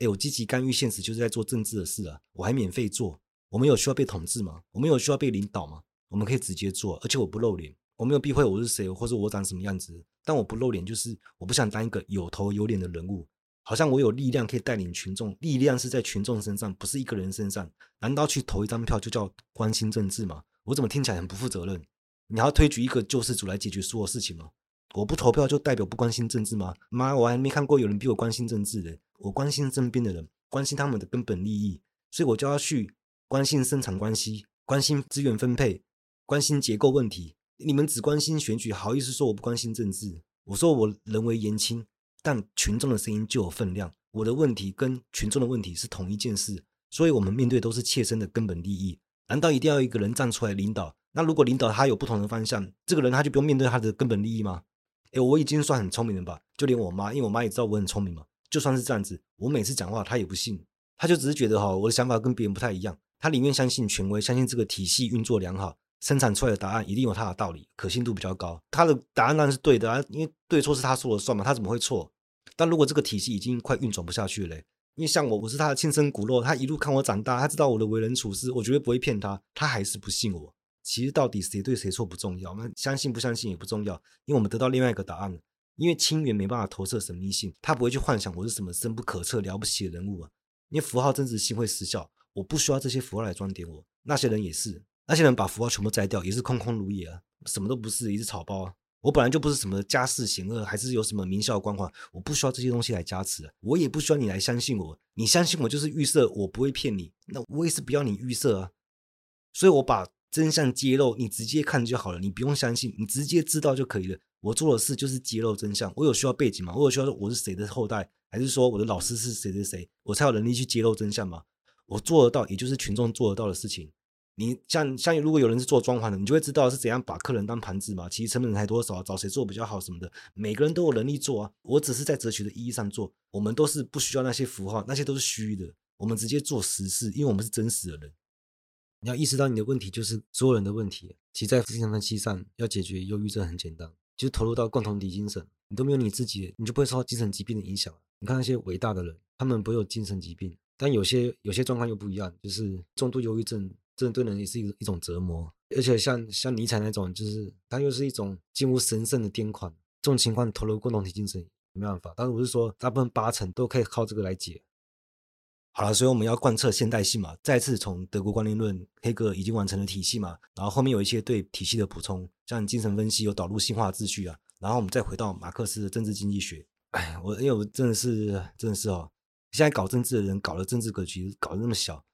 哎，我积极干预现实，就是在做政治的事啊，我还免费做。我们有需要被统治吗？我们有需要被领导吗？我们可以直接做，而且我不露脸，我没有避讳我是谁，或者我长什么样子。但我不露脸，就是我不想当一个有头有脸的人物。好像我有力量可以带领群众，力量是在群众身上，不是一个人身上。难道去投一张票就叫关心政治吗？我怎么听起来很不负责任？你还要推举一个救世主来解决所有事情吗？我不投票就代表不关心政治吗？妈，我还没看过有人比我关心政治的。我关心身边的人，关心他们的根本利益，所以我就要去关心生产关系，关心资源分配，关心结构问题。你们只关心选举，好意思说我不关心政治？我说我人微言轻。但群众的声音就有分量，我的问题跟群众的问题是同一件事，所以我们面对都是切身的根本利益。难道一定要一个人站出来领导？那如果领导他有不同的方向，这个人他就不用面对他的根本利益吗？诶，我已经算很聪明了吧？就连我妈，因为我妈也知道我很聪明嘛。就算是这样子，我每次讲话她也不信，她就只是觉得哈，我的想法跟别人不太一样。她宁愿相信权威，相信这个体系运作良好，生产出来的答案一定有它的道理，可信度比较高。他的答案当然是对的啊，因为对错是他说了算嘛，他怎么会错？但如果这个体系已经快运转不下去了，因为像我，我是他的亲生骨肉，他一路看我长大，他知道我的为人处事，我绝对不会骗他，他还是不信我。其实到底谁对谁错不重要，那相信不相信也不重要，因为我们得到另外一个答案了。因为亲缘没办法投射神秘性，他不会去幻想我是什么深不可测、了不起的人物啊。因为符号真实性会失效，我不需要这些符号来装点我。那些人也是。那些人把符号全部摘掉，也是空空如也啊，什么都不是，也是草包啊。我本来就不是什么家世显赫，还是有什么名校光环，我不需要这些东西来加持，我也不需要你来相信我。你相信我就是预设，我不会骗你，那我也是不要你预设啊。所以我把真相揭露，你直接看就好了，你不用相信，你直接知道就可以了。我做的事就是揭露真相。我有需要背景吗？我有需要说我是谁的后代，还是说我的老师是谁谁谁，我才有能力去揭露真相吗？我做得到，也就是群众做得到的事情。你像像如果有人是做装潢的，你就会知道是怎样把客人当盘子嘛。其实成本才多少，找谁做比较好什么的，每个人都有能力做啊。我只是在哲学的意义上做，我们都是不需要那些符号，那些都是虚的。我们直接做实事，因为我们是真实的人。你要意识到你的问题就是所有人的问题。其实在精神分析上要解决忧郁症很简单，就投入到共同体精神。你都没有你自己，你就不会受到精神疾病的影响。你看那些伟大的人，他们不会有精神疾病，但有些有些状况又不一样，就是重度忧郁症。这对人也是一一种折磨。而且像像尼采那种，就是他又是一种近乎神圣的癫狂，这种情况投入共同体精神没办法。但是我是说，大部分八成都可以靠这个来解。好了，所以我们要贯彻现代性嘛，再次从德国观念论，黑格尔已经完成了体系嘛，然后后面有一些对体系的补充，像精神分析有导入性化秩序啊，然后我们再回到马克思的政治经济学。哎，我因为我真的是真的是哦，现在搞政治的人搞的政治格局搞得那么小，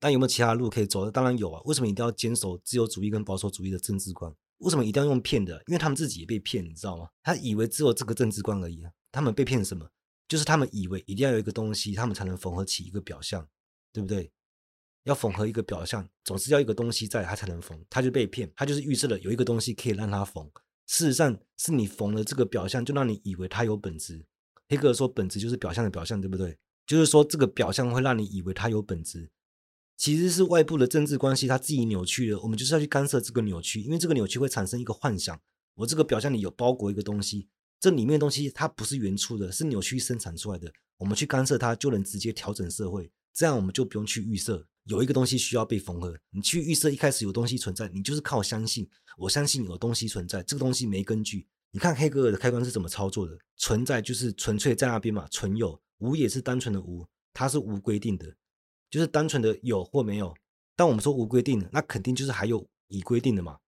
但有没有其他路可以走？当然有啊，为什么一定要坚守自由主义跟保守主义的政治观？为什么一定要用骗的？因为他们自己也被骗，你知道吗？他以为只有这个政治观而已啊，他们被骗什么？就是他们以为一定要有一个东西，他们才能缝合起一个表象，对不对？要缝合一个表象，总是要一个东西在，他才能缝。他就被骗，他就是预设了有一个东西可以让他缝。事实上，是你缝了这个表象，就让你以为他有本质。黑格尔说，本质就是表象的表象，对不对？就是说，这个表象会让你以为他有本质，其实是外部的政治关系，它自己扭曲了。我们就是要去干涉这个扭曲，因为这个扭曲会产生一个幻想：我这个表象里有包裹一个东西。这里面的东西它不是原初的，是扭曲生产出来的。我们去干涉它，就能直接调整社会。这样我们就不用去预设有一个东西需要被缝合。你去预设一开始有东西存在，你就是靠相信。我相信有东西存在，这个东西没根据。你看黑格尔的开关是怎么操作的？存在就是纯粹在那边嘛，存有。无也是单纯的无，它是无规定的，就是单纯的有或没有。但我们说无规定的，那肯定就是还有已规定的嘛。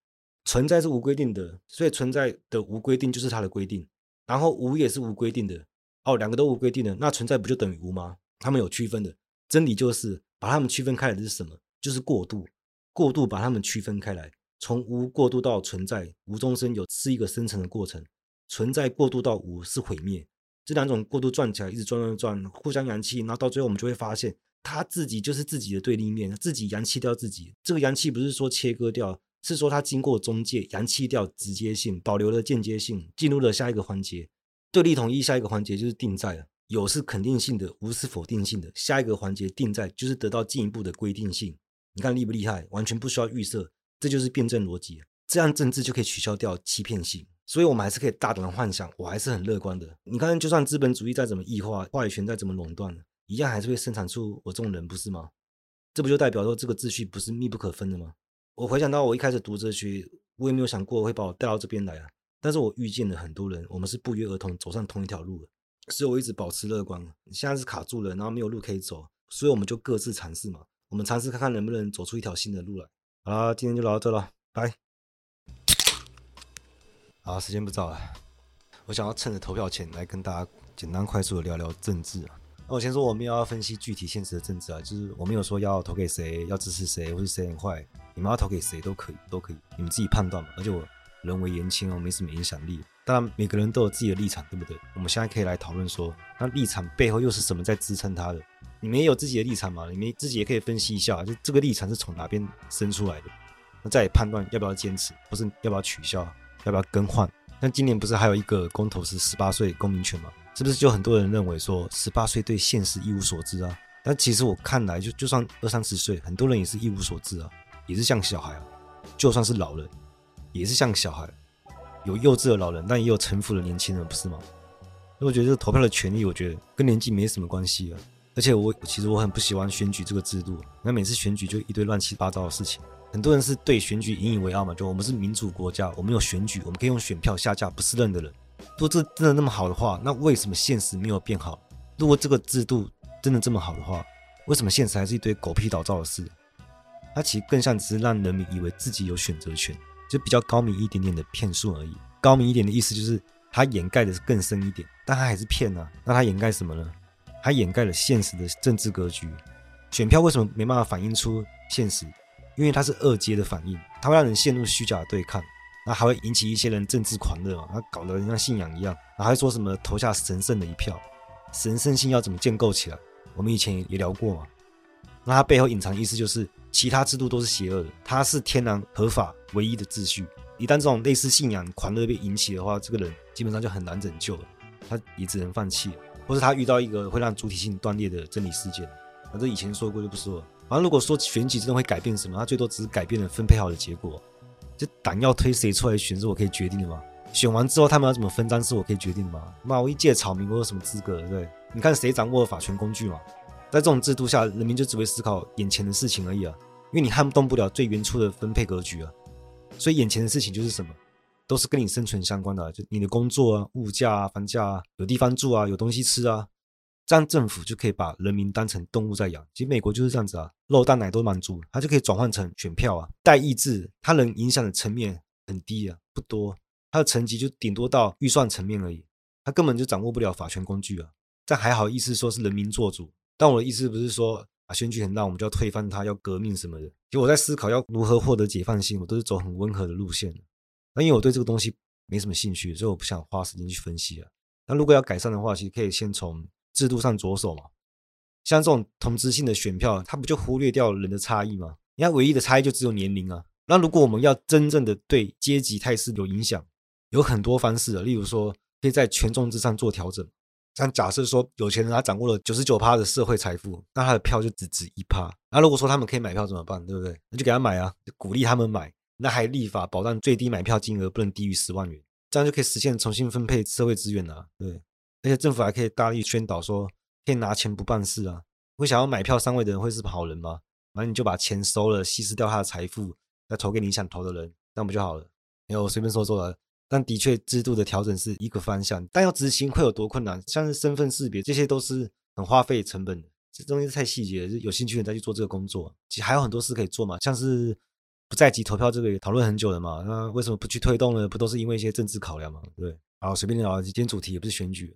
存在是无规定的，所以存在的无规定就是它的规定。然后无也是无规定的哦，两个都无规定的，那存在不就等于无吗？他们有区分的，真理就是把它们区分开来的是什么？就是过渡，过渡把它们区分开来，从无过渡到存在，无中生有是一个生成的过程，存在过渡到无是毁灭，这两种过渡转起来，一直转转转，互相扬弃，然后到最后我们就会发现，他自己就是自己的对立面，自己扬弃掉自己。这个扬弃不是说切割掉。是说它经过中介，扬弃掉直接性，保留了间接性，进入了下一个环节。对立统一下一个环节就是定在了，有是肯定性的，无是否定性的。下一个环节定在就是得到进一步的规定性。你看厉不厉害？完全不需要预设，这就是辩证逻辑。这样政治就可以取消掉欺骗性。所以我们还是可以大胆的幻想，我还是很乐观的。你看，就算资本主义再怎么异化，话语权再怎么垄断，一样还是会生产出我这种人，不是吗？这不就代表说这个秩序不是密不可分的吗？我回想到我一开始读哲学，我也没有想过会把我带到这边来啊。但是我遇见了很多人，我们是不约而同走上同一条路的，所以我一直保持乐观。现在是卡住了，然后没有路可以走，所以我们就各自尝试嘛。我们尝试看看能不能走出一条新的路来。好啦，今天就聊到这了，拜。好，时间不早了，我想要趁着投票前来跟大家简单快速的聊聊政治啊。那我先说，我们要分析具体现实的政治啊，就是我没有说要投给谁，要支持谁，或是谁很坏。你们要投给谁都可以，都可以，你们自己判断嘛。而且我人微言轻哦，没什么影响力。当然，每个人都有自己的立场，对不对？我们现在可以来讨论说，那立场背后又是什么在支撑他的？你们也有自己的立场嘛？你们自己也可以分析一下，就这个立场是从哪边生出来的？那再判断要不要坚持，不是要不要取消，要不要更换？那今年不是还有一个公投是十八岁公民权吗？是不是就很多人认为说十八岁对现实一无所知啊？但其实我看来，就就算二三十岁，很多人也是一无所知啊。也是像小孩啊，就算是老人，也是像小孩，有幼稚的老人，但也有城府的年轻人，不是吗？所以我觉得这个投票的权利，我觉得跟年纪没什么关系啊。而且我其实我很不喜欢选举这个制度，那每次选举就一堆乱七八糟的事情。很多人是对选举引以为傲嘛，就我们是民主国家，我们有选举，我们可以用选票下架不适任的人。如果这真的那么好的话，那为什么现实没有变好？如果这个制度真的这么好的话，为什么现实还是一堆狗屁倒灶的事？它其实更像只是让人民以为自己有选择权，就比较高明一点点的骗术而已。高明一点的意思就是它掩盖的是更深一点，但它还是骗啊。那它掩盖什么呢？它掩盖了现实的政治格局。选票为什么没办法反映出现实？因为它是二阶的反应，它会让人陷入虚假的对抗，那还会引起一些人政治狂热嘛？它搞得人像信仰一样，然后还说什么投下神圣的一票，神圣性要怎么建构起来？我们以前也聊过嘛。那它背后隐藏的意思就是。其他制度都是邪恶的，它是天然合法唯一的秩序。一旦这种类似信仰狂热被引起的话，这个人基本上就很难拯救了，他也只能放弃，或是他遇到一个会让主体性断裂的真理事件。反正以前说过就不说了。反正如果说选举真的会改变什么，他最多只是改变了分配好的结果。这党要推谁出来选是我可以决定的吗？选完之后他们要怎么分赃是我可以决定的吗？那我一介草民，我有什么资格？对？你看谁掌握了法权工具嘛？在这种制度下，人民就只会思考眼前的事情而已啊！因为你撼动不了最原初的分配格局啊。所以眼前的事情就是什么，都是跟你生存相关的，就你的工作啊、物价啊、房价啊、有地方住啊、有东西吃啊，这样政府就可以把人民当成动物在养。其实美国就是这样子啊，肉蛋奶都满足，它就可以转换成选票啊。代议制它能影响的层面很低啊，不多，它的层级就顶多到预算层面而已，它根本就掌握不了法权工具啊。但还好意思说是人民做主，但我的意思不是说啊。选举很大，我们就要推翻他，要革命什么的。其实我在思考要如何获得解放性，我都是走很温和的路线。那因为我对这个东西没什么兴趣，所以我不想花时间去分析啊。那如果要改善的话，其实可以先从制度上着手嘛。像这种同质性的选票，它不就忽略掉人的差异吗？你看，唯一的差异就只有年龄啊。那如果我们要真正的对阶级态势有影响，有很多方式的，例如说可以在权重之上做调整。像假设说有钱人他掌握了九十九趴的社会财富，那他的票就只值一趴。那如果说他们可以买票怎么办？对不对？那就给他买啊，鼓励他们买。那还立法保障最低买票金额不能低于十万元，这样就可以实现重新分配社会资源啊。对，而且政府还可以大力宣导说，可以拿钱不办事啊。会想要买票上位的人会是好人吗？反正你就把钱收了，稀释掉他的财富，再投给你想投的人，这样不就好了？没有，我随便说说的。但的确，制度的调整是一个方向，但要执行会有多困难？像是身份识别，这些都是很花费成本的，这东西太细节，有兴趣的人再去做这个工作。其实还有很多事可以做嘛，像是不在籍投票这个也讨论很久了嘛，那为什么不去推动呢？不都是因为一些政治考量嘛？对，好，随便聊，今天主题也不是选举。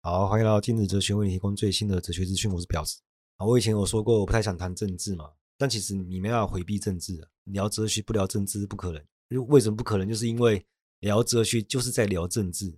好，欢迎来到今日哲学，为你提供最新的哲学资讯，我是表子。啊，我以前有说过，我不太想谈政治嘛，但其实你没办法回避政治，聊哲学不聊政治是不可能。为什么不可能？就是因为。聊哲学就是在聊政治，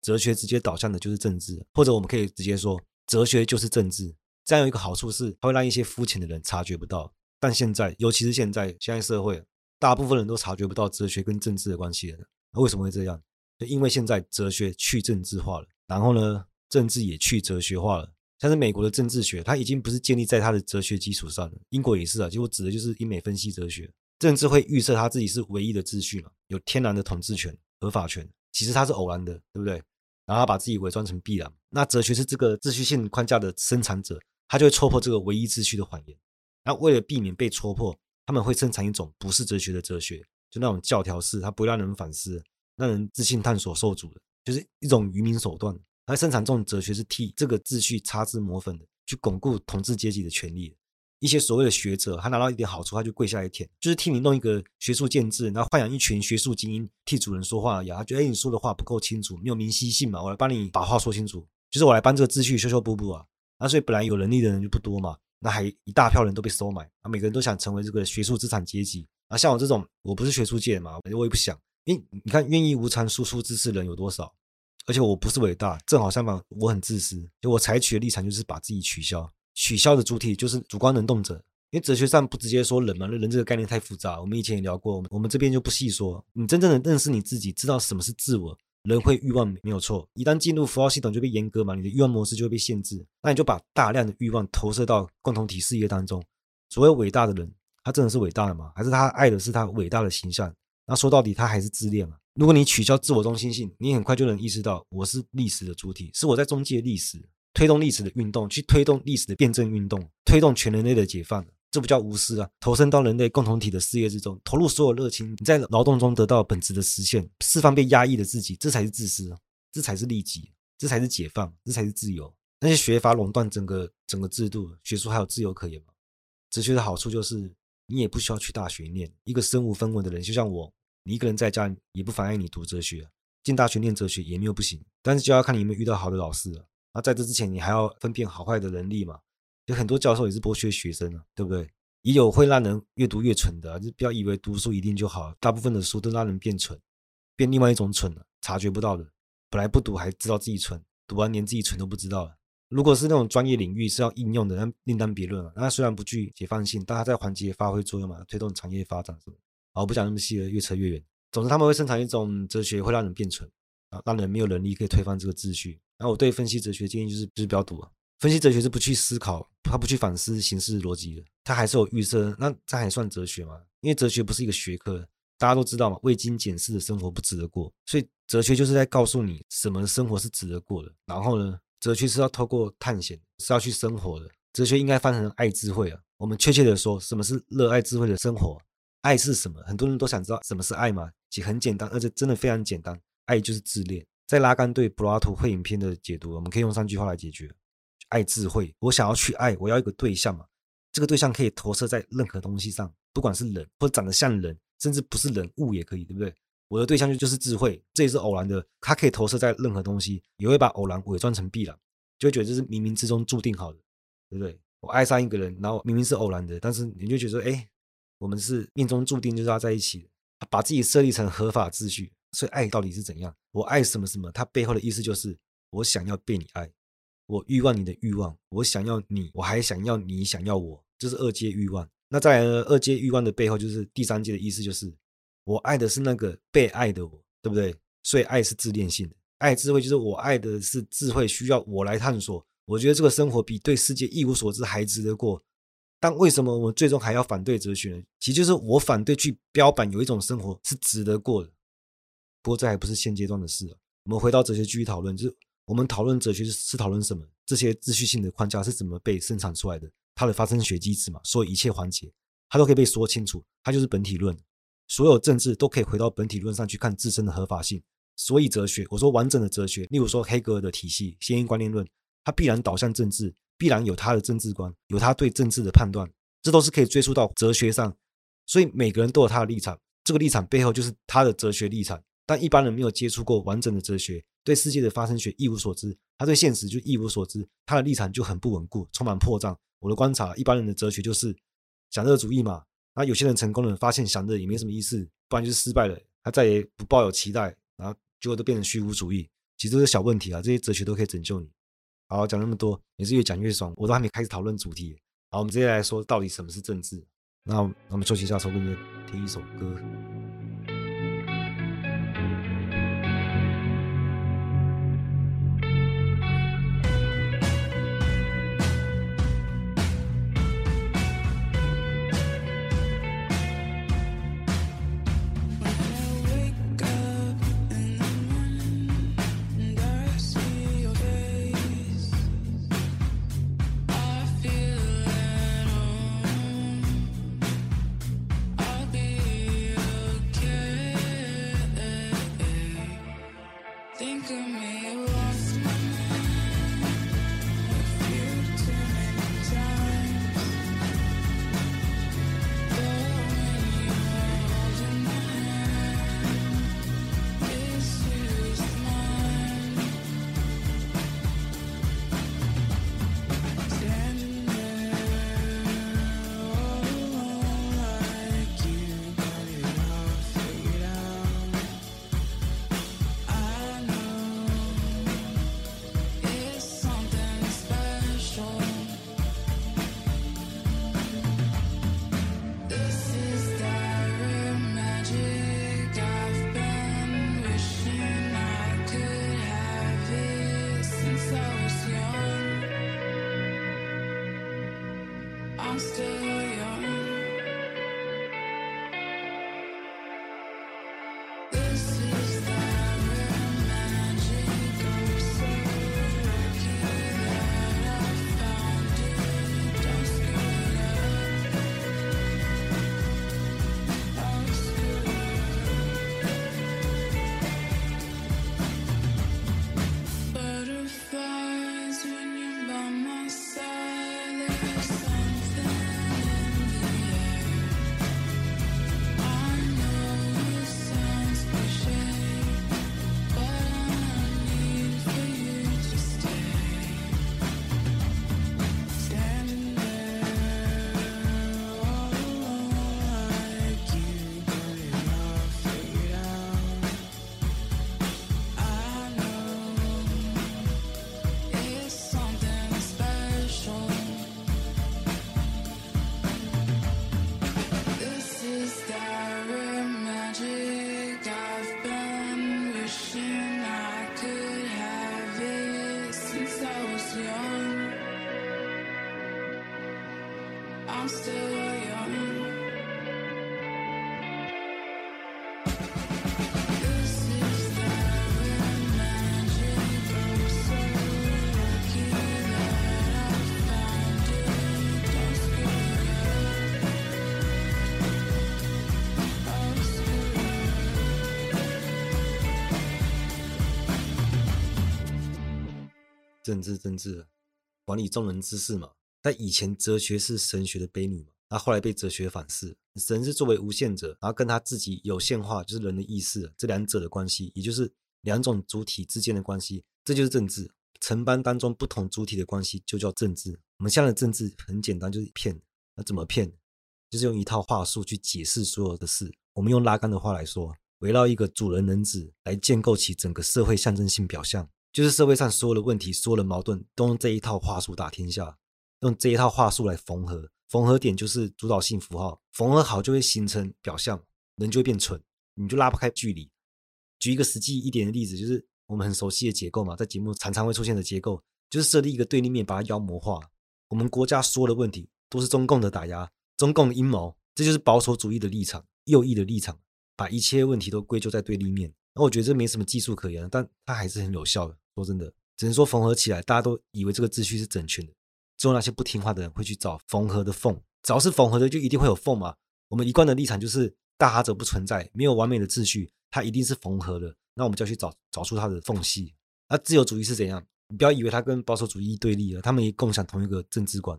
哲学直接导向的就是政治，或者我们可以直接说，哲学就是政治。这样有一个好处是，它会让一些肤浅的人察觉不到。但现在，尤其是现在，现在社会，大部分人都察觉不到哲学跟政治的关系了。为什么会这样？就因为现在哲学去政治化了，然后呢，政治也去哲学化了。像是美国的政治学，它已经不是建立在它的哲学基础上了。英国也是啊，结果指的就是英美分析哲学。政治会预设它自己是唯一的秩序嘛，有天然的统治权、合法权，其实它是偶然的，对不对？然后他把自己伪装成必然。那哲学是这个秩序性框架的生产者，他就会戳破这个唯一秩序的谎言。那为了避免被戳破，他们会生产一种不是哲学的哲学，就那种教条式，它不会让人反思，让人自信探索受阻的，就是一种愚民手段。他生产这种哲学是替这个秩序擦脂抹粉的，去巩固统治阶级的权利。一些所谓的学者，他拿到一点好处，他就跪下来舔，就是替你弄一个学术建制，然后豢养一群学术精英替主人说话而已。他觉得，哎，你说的话不够清楚，没有明晰性嘛，我来帮你把话说清楚，就是我来帮这个秩序修修补补啊。那所以本来有能力的人就不多嘛，那还一大票人都被收买，啊，每个人都想成为这个学术资产阶级。啊，像我这种，我不是学术界的嘛，我也不想。因你看，愿意无偿输出知识人有多少？而且我不是伟大，正好相反，我很自私。就我采取的立场就是把自己取消。取消的主体就是主观能动者，因为哲学上不直接说人嘛，那人这个概念太复杂。我们以前也聊过，我们这边就不细说。你真正的认识你自己，知道什么是自我，人会欲望没有错。一旦进入符号系统就被阉割嘛，你的欲望模式就会被限制。那你就把大量的欲望投射到共同体事业当中。所谓伟大的人，他真的是伟大的吗？还是他爱的是他伟大的形象？那说到底，他还是自恋嘛。如果你取消自我中心性，你很快就能意识到，我是历史的主体，是我在中介历史。推动历史的运动，去推动历史的辩证运动，推动全人类的解放，这不叫无私啊！投身到人类共同体的事业之中，投入所有热情，你在劳动中得到本质的实现，释放被压抑的自己，这才是自私，这才是利己，这才是解放，这才是自由。那些学阀垄断整个整个制度，学术还有自由可言吗？哲学的好处就是，你也不需要去大学念。一个身无分文的人，就像我，你一个人在家也不妨碍你读哲学，进大学念哲学也没有不行，但是就要看你有没有遇到好的老师了。那在这之前，你还要分辨好坏的能力嘛？有很多教授也是剥削学生啊，对不对？也有会让人越读越蠢的，就不要以为读书一定就好。大部分的书都让人变蠢，变另外一种蠢了，察觉不到的。本来不读还知道自己蠢，读完连自己蠢都不知道了。如果是那种专业领域是要应用的，那另当别论了。那虽然不具解放性，但它在环节发挥作用嘛，推动产业发展什么。我不讲那么细了，越扯越远。总之，他们会生产一种哲学，会让人变蠢啊，让人没有能力可以推翻这个秩序。然后我对分析哲学建议就是，就是不要读啊。分析哲学是不去思考，他不去反思形式逻辑的，他还是有预设。那这还算哲学吗？因为哲学不是一个学科，大家都知道嘛，未经检视的生活不值得过。所以哲学就是在告诉你，什么生活是值得过的。然后呢，哲学是要透过探险，是要去生活的。哲学应该翻成爱智慧啊，我们确切的说，什么是热爱智慧的生活？爱是什么？很多人都想知道什么是爱嘛？其实很简单，而且真的非常简单，爱就是自恋。在拉冈对柏拉图会影片的解读，我们可以用三句话来解决：爱智慧，我想要去爱，我要一个对象嘛。这个对象可以投射在任何东西上，不管是人或者长得像人，甚至不是人物也可以，对不对？我的对象就就是智慧，这也是偶然的，它可以投射在任何东西，也会把偶然伪装成必然，就会觉得这是冥冥之中注定好的，对不对？我爱上一个人，然后明明是偶然的，但是你就觉得，哎，我们是命中注定就是要在一起，把自己设立成合法秩序。所以爱到底是怎样？我爱什么什么？它背后的意思就是我想要被你爱，我欲望你的欲望，我想要你，我还想要你想要我，这是二阶欲望。那再来呢？二阶欲望的背后就是第三阶的意思，就是我爱的是那个被爱的我，对不对？所以爱是自恋性的，爱智慧就是我爱的是智慧，需要我来探索。我觉得这个生活比对世界一无所知还值得过。但为什么我们最终还要反对哲学呢？其实就是我反对去标榜有一种生活是值得过的。不过这还不是现阶段的事啊。我们回到哲学继续讨论，就是我们讨论哲学是讨论什么？这些秩序性的框架是怎么被生产出来的？它的发生学机制嘛，所有一切环节它都可以被说清楚。它就是本体论，所有政治都可以回到本体论上去看自身的合法性。所以哲学，我说完整的哲学，例如说黑格尔的体系、先验观念论，它必然导向政治，必然有他的政治观，有他对政治的判断，这都是可以追溯到哲学上。所以每个人都有他的立场，这个立场背后就是他的哲学立场。但一般人没有接触过完整的哲学，对世界的发生学一无所知，他对现实就一无所知，他的立场就很不稳固，充满破绽。我的观察，一般人的哲学就是享乐主义嘛。那有些人成功了，发现享乐也没什么意思，不然就是失败了，他再也不抱有期待，然后结果都变成虚无主义。其实都是小问题啊，这些哲学都可以拯救你。好，讲那么多，也是越讲越爽，我都还没开始讨论主题。好，我们直接来说到底什么是政治。那我们休息一下，抽根烟，听一首歌。政治政治，管理众人之事嘛。在以前，哲学是神学的婢女嘛，那后来被哲学反噬。神是作为无限者，然后跟他自己有限化，就是人的意识，这两者的关系，也就是两种主体之间的关系，这就是政治。城邦当中不同主体的关系就叫政治。我们现在的政治很简单，就是骗。那怎么骗？就是用一套话术去解释所有的事。我们用拉杆的话来说，围绕一个主人人子来建构起整个社会象征性表象，就是社会上所有的问题、所有的矛盾都用这一套话术打天下，用这一套话术来缝合。缝合点就是主导性符号，缝合好就会形成表象，人就会变蠢，你就拉不开距离。举一个实际一点的例子，就是我们很熟悉的结构嘛，在节目常常会出现的结构，就是设立一个对立面，把它妖魔化。我们国家所有的问题都是中共的打压，中共的阴谋，这就是保守主义的立场，右翼的立场，把一切问题都归咎在对立面。那我觉得这没什么技术可言，但它还是很有效的。说真的，只能说缝合起来，大家都以为这个秩序是整全的。只有那些不听话的人会去找缝合的缝，只要是缝合的，就一定会有缝嘛。我们一贯的立场就是大哈者不存在，没有完美的秩序，它一定是缝合的。那我们就要去找找出它的缝隙。那自由主义是怎样？你不要以为它跟保守主义对立了，他们也共享同一个政治观。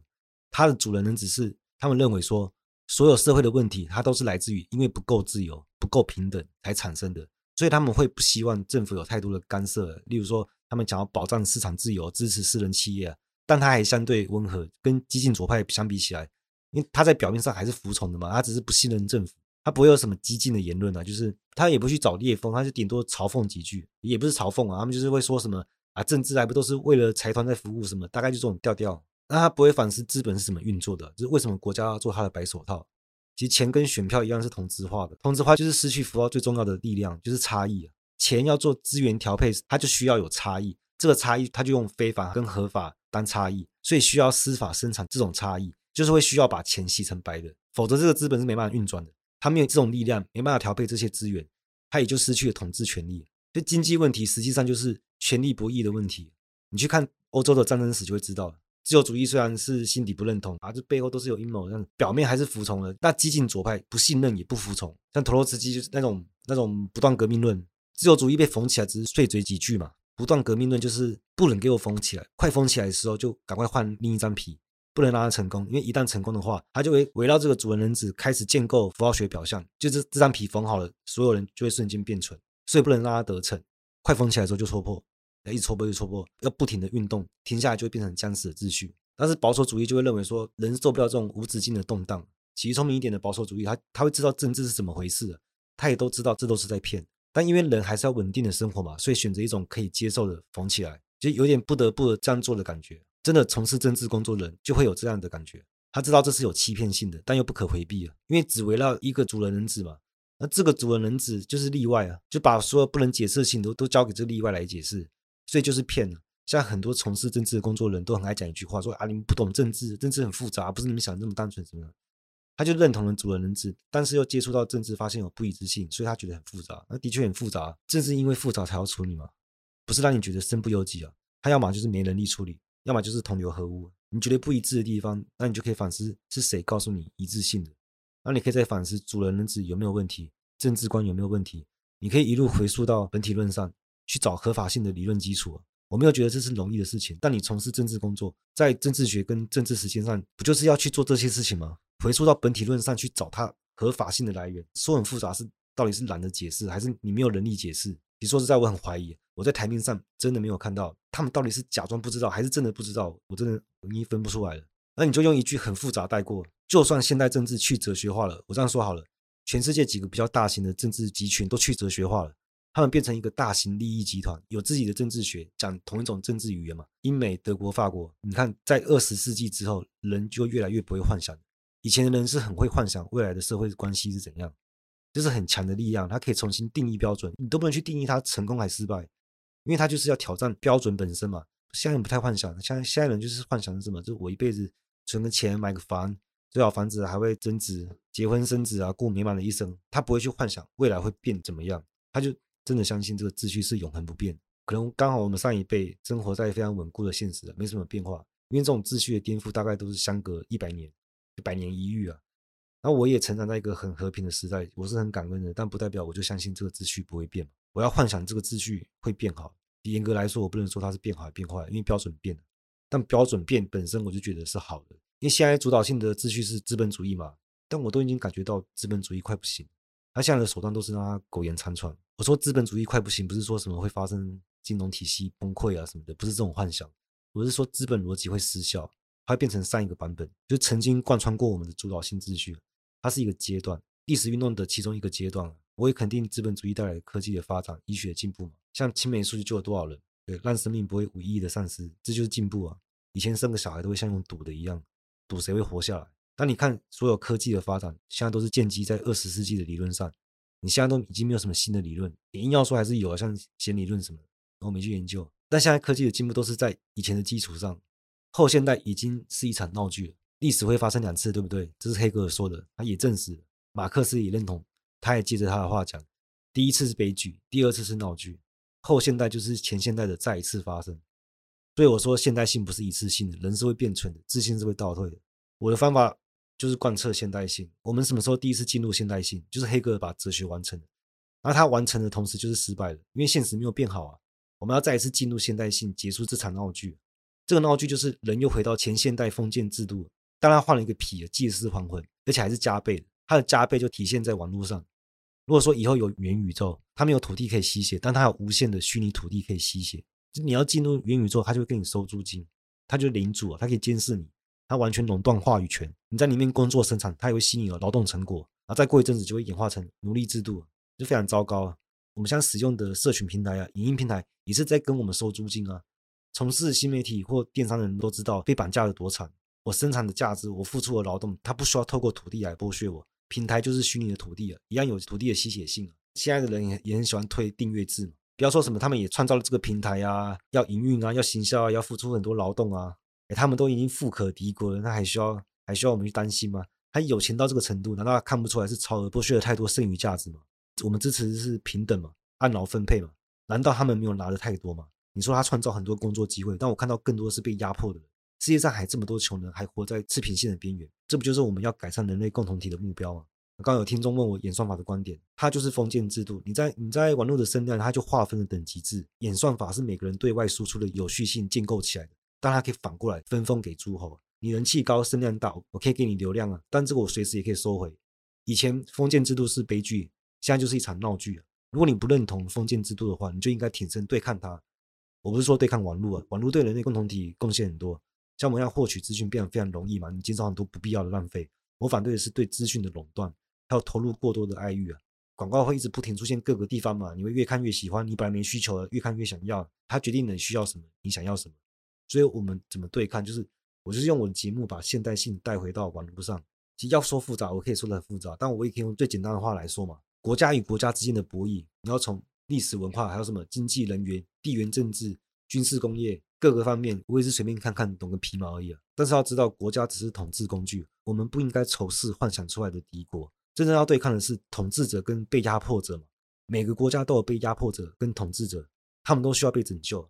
它的主人人只是他们认为说，所有社会的问题，它都是来自于因为不够自由、不够平等才产生的，所以他们会不希望政府有太多的干涉。例如说，他们想要保障市场自由，支持私人企业。但他还相对温和，跟激进左派相比起来，因为他在表面上还是服从的嘛，他只是不信任政府，他不会有什么激进的言论啊，就是他也不去找裂缝，他就顶多嘲讽几句，也不是嘲讽啊，他们就是会说什么啊，政治还不都是为了财团在服务什么，大概就这种调调。那他不会反思资本是怎么运作的，就是为什么国家要做他的白手套？其实钱跟选票一样是同质化的，同质化就是失去符号最重要的力量，就是差异啊。钱要做资源调配，它就需要有差异，这个差异他就用非法跟合法。当差异，所以需要司法生产这种差异，就是会需要把钱洗成白的，否则这个资本是没办法运转的。他没有这种力量，没办法调配这些资源，他也就失去了统治权力。所以经济问题实际上就是权力博弈的问题。你去看欧洲的战争史就会知道，自由主义虽然是心底不认同啊，这背后都是有阴谋，但表面还是服从了。那激进左派不信任也不服从，像托洛茨基就是那种那种不断革命论，自由主义被缝起来只是碎嘴几句嘛。不断革命论就是不能给我封起来，快封起来的时候就赶快换另一张皮，不能让它成功，因为一旦成功的话，它就会围绕这个主人人子开始建构符号学表象，就是这张皮缝好了，所有人就会瞬间变蠢，所以不能让它得逞。快封起来的时候就戳破，一戳破就戳破，要不停的运动，停下来就会变成僵死的秩序。但是保守主义就会认为说，人受不了这种无止境的动荡。其实聪明一点的保守主义，他他会知道政治是怎么回事，他也都知道这都是在骗。但因为人还是要稳定的生活嘛，所以选择一种可以接受的缝起来，就有点不得不这样做的感觉。真的从事政治工作的人就会有这样的感觉，他知道这是有欺骗性的，但又不可回避了，因为只围绕一个主人人子嘛，那这个主人人子就是例外啊，就把所有不能解释的事情都都交给这个例外来解释，所以就是骗了。像很多从事政治的工作人都很爱讲一句话，说啊，你们不懂政治，政治很复杂，不是你们想的那么单纯什么的。他就认同了主人人治，但是又接触到政治，发现有不一致性，所以他觉得很复杂。那的确很复杂，正是因为复杂才要处理嘛，不是让你觉得身不由己啊。他要么就是没能力处理，要么就是同流合污。你觉得不一致的地方，那你就可以反思是谁告诉你一致性的。那你可以再反思主人人治有没有问题，政治观有没有问题。你可以一路回溯到本体论上去找合法性的理论基础。我没有觉得这是容易的事情，但你从事政治工作，在政治学跟政治实践上，不就是要去做这些事情吗？回溯到本体论上去找它合法性的来源，说很复杂是到底是懒得解释，还是你没有能力解释？你说实在，我很怀疑，我在台面上真的没有看到他们到底是假装不知道，还是真的不知道，我真的你分不出来了。那你就用一句很复杂带过，就算现代政治去哲学化了，我这样说好了，全世界几个比较大型的政治集群都去哲学化了，他们变成一个大型利益集团，有自己的政治学，讲同一种政治语言嘛。英美、德国、法国，你看在二十世纪之后，人就越来越不会幻想。以前的人是很会幻想未来的社会关系是怎样，就是很强的力量，他可以重新定义标准，你都不能去定义他成功还失败，因为他就是要挑战标准本身嘛。现在人不太幻想，现在现在人就是幻想是什么？就我一辈子存个钱买个房，最好房子还会增值，结婚生子啊，过美满的一生。他不会去幻想未来会变怎么样，他就真的相信这个秩序是永恒不变。可能刚好我们上一辈生活在非常稳固的现实，没什么变化，因为这种秩序的颠覆大概都是相隔一百年。百年一遇啊，那我也成长在一个很和平的时代，我是很感恩的，但不代表我就相信这个秩序不会变。我要幻想这个秩序会变好，严格来说，我不能说它是变好还变坏，因为标准变了。但标准变本身，我就觉得是好的，因为现在主导性的秩序是资本主义嘛。但我都已经感觉到资本主义快不行，他现在的手段都是让他苟延残喘。我说资本主义快不行，不是说什么会发生金融体系崩溃啊什么的，不是这种幻想。我是说资本逻辑会失效，它变成上一个版本，就曾经贯穿过我们的主导性秩序。它是一个阶段，历史运动的其中一个阶段。我也肯定资本主义带来科技的发展、医学的进步嘛。像青霉素就救了多少人？对，让生命不会无意义的丧失，这就是进步啊！以前生个小孩都会像用赌的一样，赌谁会活下来。但你看所有科技的发展，现在都是建基在二十世纪的理论上。你现在都已经没有什么新的理论，你硬要说还是有啊，像弦理论什么，我没去研究。但现在科技的进步都是在以前的基础上，后现代已经是一场闹剧了。历史会发生两次，对不对？这是黑格尔说的，他也证实了，马克思也认同。他也接着他的话讲，第一次是悲剧，第二次是闹剧，后现代就是前现代的再一次发生。所以我说，现代性不是一次性的，人是会变蠢的，自信是会倒退的。我的方法就是贯彻现代性。我们什么时候第一次进入现代性？就是黑格尔把哲学完成了，而他完成的同时就是失败了，因为现实没有变好啊。我们要再一次进入现代性，结束这场闹剧。这个闹剧就是人又回到前现代封建制度，当然换了一个皮，借尸还魂，而且还是加倍的。它的加倍就体现在网络上。如果说以后有元宇宙，它没有土地可以吸血，但它有无限的虚拟土地可以吸血。就你要进入元宇宙，它就会给你收租金，它就是领主啊，它可以监视你，它完全垄断话语权。你在里面工作生产，它也会吸你的劳动成果，然后再过一阵子就会演化成奴隶制度，就非常糟糕啊。我们现在使用的社群平台啊，影音平台也是在跟我们收租金啊。从事新媒体或电商的人都知道被绑架的多惨。我生产的价值，我付出的劳动，它不需要透过土地来剥削我。平台就是虚拟的土地啊，一样有土地的吸血性啊。现在的人也也很喜欢推订阅制嘛，不要说什么，他们也创造了这个平台啊，要营运啊，要行销啊，要付出很多劳动啊。哎，他们都已经富可敌国了，那还需要还需要我们去担心吗？他有钱到这个程度，难道看不出来是超额剥削了太多剩余价值吗？我们支持的是平等嘛，按劳分配嘛，难道他们没有拿的太多吗？你说他创造很多工作机会，但我看到更多是被压迫的人。世界上还这么多穷人，还活在赤贫线的边缘，这不就是我们要改善人类共同体的目标吗？刚有听众问我演算法的观点，它就是封建制度。你在你在网络的声量，它就划分了等级制。演算法是每个人对外输出的有序性建构起来的，但它可以反过来分封给诸侯。你人气高，声量大，我可以给你流量啊，但这个我随时也可以收回。以前封建制度是悲剧，现在就是一场闹剧。如果你不认同封建制度的话，你就应该挺身对抗它。我不是说对抗网络啊，网络对人类共同体贡献很多。像我们要获取资讯变得非常容易嘛，你减少很多不必要的浪费。我反对的是对资讯的垄断，还有投入过多的爱欲啊。广告会一直不停出现各个地方嘛，你会越看越喜欢，你本来没需求了，越看越想要。它决定了你需要什么，你想要什么。所以我们怎么对抗？就是我就是用我的节目把现代性带回到网络上。其实要说复杂，我可以说得很复杂，但我也可以用最简单的话来说嘛。国家与国家之间的博弈，你要从历史文化，还有什么经济、人员、地缘政治、军事工业。各个方面，我也是随便看看，懂个皮毛而已啊。但是要知道，国家只是统治工具，我们不应该仇视幻想出来的敌国。真正要对抗的是统治者跟被压迫者嘛。每个国家都有被压迫者跟统治者，他们都需要被拯救。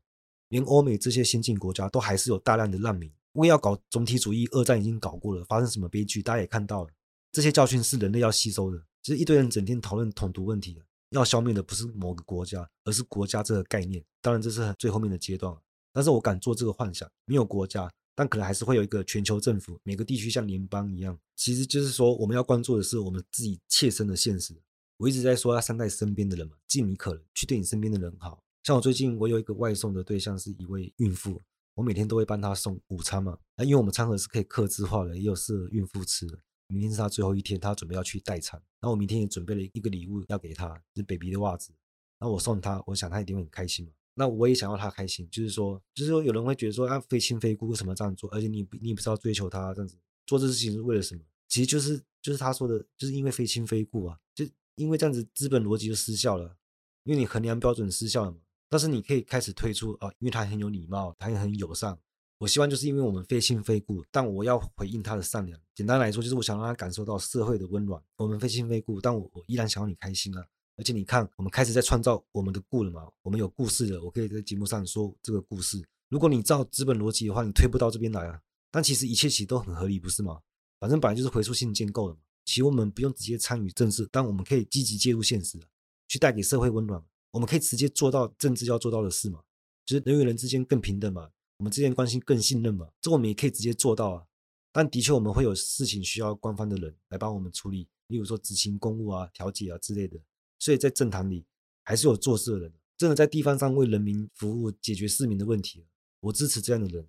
连欧美这些先进国家都还是有大量的难民。为要搞总体主义，二战已经搞过了，发生什么悲剧，大家也看到了。这些教训是人类要吸收的。其实一堆人整天讨论统独问题，要消灭的不是某个国家，而是国家这个概念。当然，这是最后面的阶段。但是我敢做这个幻想，没有国家，但可能还是会有一个全球政府，每个地区像联邦一样。其实就是说，我们要关注的是我们自己切身的现实。我一直在说要善待身边的人嘛，尽你可能去对你身边的人好。像我最近，我有一个外送的对象是一位孕妇，我每天都会帮她送午餐嘛。那因为我们餐盒是可以客制化的，也有适合孕妇吃的。明天是他最后一天，他准备要去待产，然后我明天也准备了一个礼物要给他，是 baby 的袜子。然后我送他，我想他一定会很开心嘛。那我也想要他开心，就是说，就是说，有人会觉得说，啊，非亲非故，为什么这样做？而且你你也不知道追求他这样子做这事情是为了什么？其实就是就是他说的，就是因为非亲非故啊，就因为这样子资本逻辑就失效了，因为你衡量标准失效了嘛。但是你可以开始推出啊，因为他很有礼貌，他也很友善。我希望就是因为我们非亲非故，但我要回应他的善良。简单来说，就是我想让他感受到社会的温暖。我们非亲非故，但我我依然想要你开心啊。而且你看，我们开始在创造我们的故了嘛？我们有故事了，我可以在节目上说这个故事。如果你照资本逻辑的话，你推不到这边来啊。但其实一切其实都很合理，不是吗？反正本来就是回溯性建构的嘛。其实我们不用直接参与政治，但我们可以积极介入现实，去带给社会温暖。我们可以直接做到政治要做到的事嘛。就是人与人之间更平等嘛，我们之间关系更信任嘛，这我们也可以直接做到啊。但的确，我们会有事情需要官方的人来帮我们处理，例如说执行公务啊、调解啊之类的。所以在政坛里，还是有做事的人，真的在地方上为人民服务，解决市民的问题。我支持这样的人。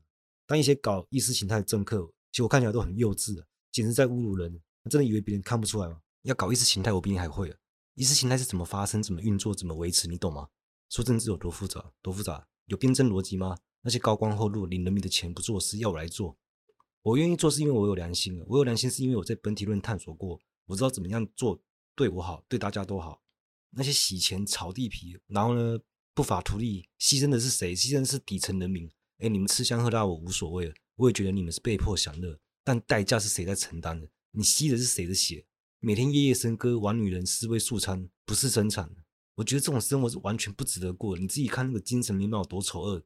当一些搞意识形态的政客，其实我看起来都很幼稚啊，简直在侮辱人。真的以为别人看不出来吗？要搞意识形态，我比你还会啊。意识形态是怎么发生、怎么运作、怎么维持，你懂吗？说政治有多复杂？多复杂？有辩证逻辑吗？那些高官厚禄领人民的钱不做事，要我来做？我愿意做，是因为我有良心。我有良心，是因为我在本体论探索过，我知道怎么样做对我好，对大家都好。那些洗钱、炒地皮，然后呢，不法图利，牺牲的是谁？牺牲的是底层人民。哎，你们吃香喝辣，我无所谓了。我也觉得你们是被迫享乐，但代价是谁在承担的？你吸的是谁的血？每天夜夜笙歌，玩女人，尸位素餐，不是生产。我觉得这种生活是完全不值得过。你自己看那个精神面貌多丑恶，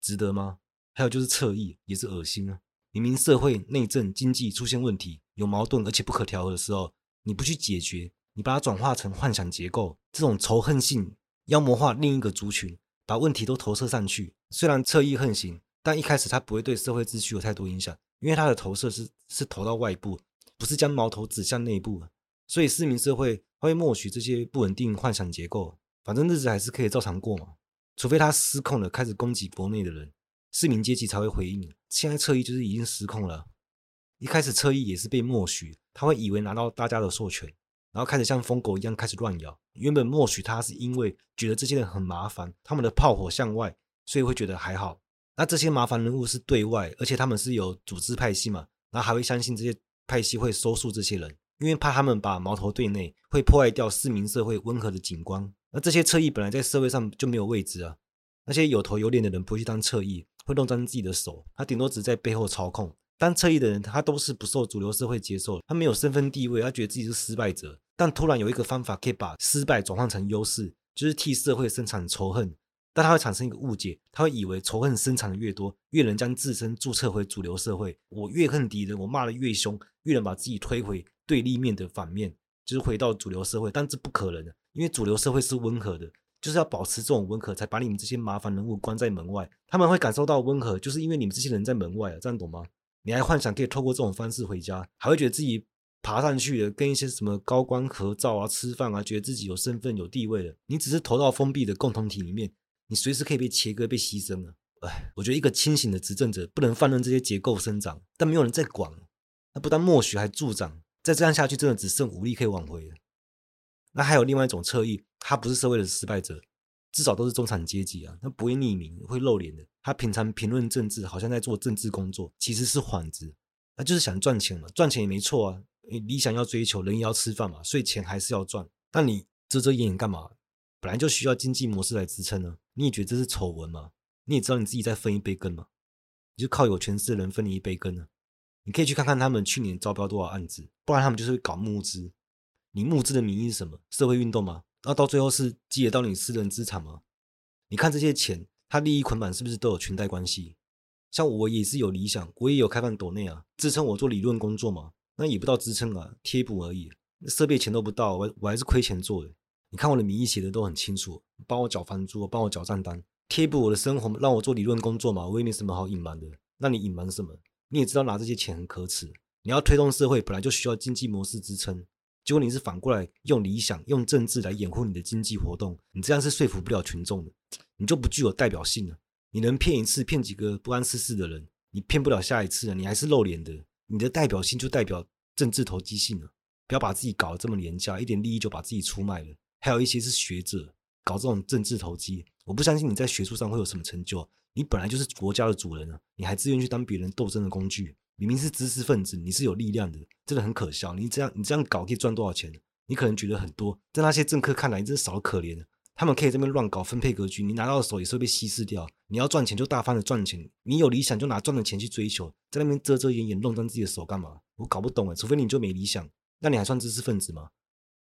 值得吗？还有就是侧翼，也是恶心啊。明明社会内政经济出现问题，有矛盾而且不可调和的时候，你不去解决，你把它转化成幻想结构，这种仇恨性妖魔化另一个族群，把问题都投射上去。虽然侧翼横行，但一开始它不会对社会秩序有太多影响，因为它的投射是是投到外部，不是将矛头指向内部。所以市民社会会默许这些不稳定幻想结构，反正日子还是可以照常过嘛。除非他失控了，开始攻击国内的人。市民阶级才会回应。现在侧翼就是已经失控了。一开始侧翼也是被默许，他会以为拿到大家的授权，然后开始像疯狗一样开始乱咬。原本默许他是因为觉得这些人很麻烦，他们的炮火向外，所以会觉得还好。那这些麻烦人物是对外，而且他们是有组织派系嘛，然后还会相信这些派系会收束这些人，因为怕他们把矛头对内，会破坏掉市民社会温和的景观。那这些侧翼本来在社会上就没有位置啊，那些有头有脸的人不会去当侧翼。会弄脏自己的手，他顶多只在背后操控。当侧翼的人，他都是不受主流社会接受，他没有身份地位，他觉得自己是失败者。但突然有一个方法可以把失败转换成优势，就是替社会生产仇恨。但他会产生一个误解，他会以为仇恨生产的越多，越能将自身注册回主流社会。我越恨敌人，我骂得越凶，越能把自己推回对立面的反面，就是回到主流社会。但这不可能的，因为主流社会是温和的。就是要保持这种温和，才把你们这些麻烦人物关在门外。他们会感受到温和，就是因为你们这些人在门外啊，这样懂吗？你还幻想可以透过这种方式回家，还会觉得自己爬上去了，跟一些什么高官合照啊、吃饭啊，觉得自己有身份、有地位了。你只是投到封闭的共同体里面，你随时可以被切割、被牺牲啊。哎，我觉得一个清醒的执政者不能放任这些结构生长，但没有人在管，那不但默许，还助长。再这样下去，真的只剩武力可以挽回了。那还有另外一种侧翼，他不是社会的失败者，至少都是中产阶级啊，他不会匿名，会露脸的。他平常评论政治，好像在做政治工作，其实是幌子。他就是想赚钱嘛，赚钱也没错啊，理想要追求，人也要吃饭嘛，所以钱还是要赚。但你遮遮掩掩干嘛？本来就需要经济模式来支撑呢。你也觉得这是丑闻吗？你也知道你自己在分一杯羹吗？你就靠有权势的人分你一杯羹呢？你可以去看看他们去年招标多少案子，不然他们就是会搞募资。你募资的名义是什么？社会运动吗？那到最后是积累到你私人资产吗？你看这些钱，它利益捆绑是不是都有裙带关系？像我也是有理想，我也有开放抖内啊，支撑我做理论工作嘛。那也不到支撑啊，贴补而已。设备钱都不到，我我还是亏钱做的。你看我的名义写的都很清楚，帮我缴房租，帮我缴账单，贴补我的生活，让我做理论工作嘛，我也没什么好隐瞒的。那你隐瞒什么？你也知道拿这些钱很可耻。你要推动社会，本来就需要经济模式支撑。结果你是反过来用理想、用政治来掩护你的经济活动，你这样是说服不了群众的，你就不具有代表性了。你能骗一次，骗几个不谙世事的人，你骗不了下一次了，你还是露脸的。你的代表性就代表政治投机性了。不要把自己搞得这么廉价，一点利益就把自己出卖了。还有一些是学者搞这种政治投机，我不相信你在学术上会有什么成就。你本来就是国家的主人啊，你还自愿去当别人斗争的工具。明明是知识分子，你是有力量的，真的很可笑。你这样你这样搞可以赚多少钱？你可能觉得很多，在那些政客看来，你真是少得可怜。他们可以这边乱搞分配格局，你拿到手也是会被稀释掉。你要赚钱就大方的赚钱，你有理想就拿赚的钱去追求，在那边遮遮掩掩弄脏自己的手干嘛？我搞不懂哎，除非你就没理想，那你还算知识分子吗？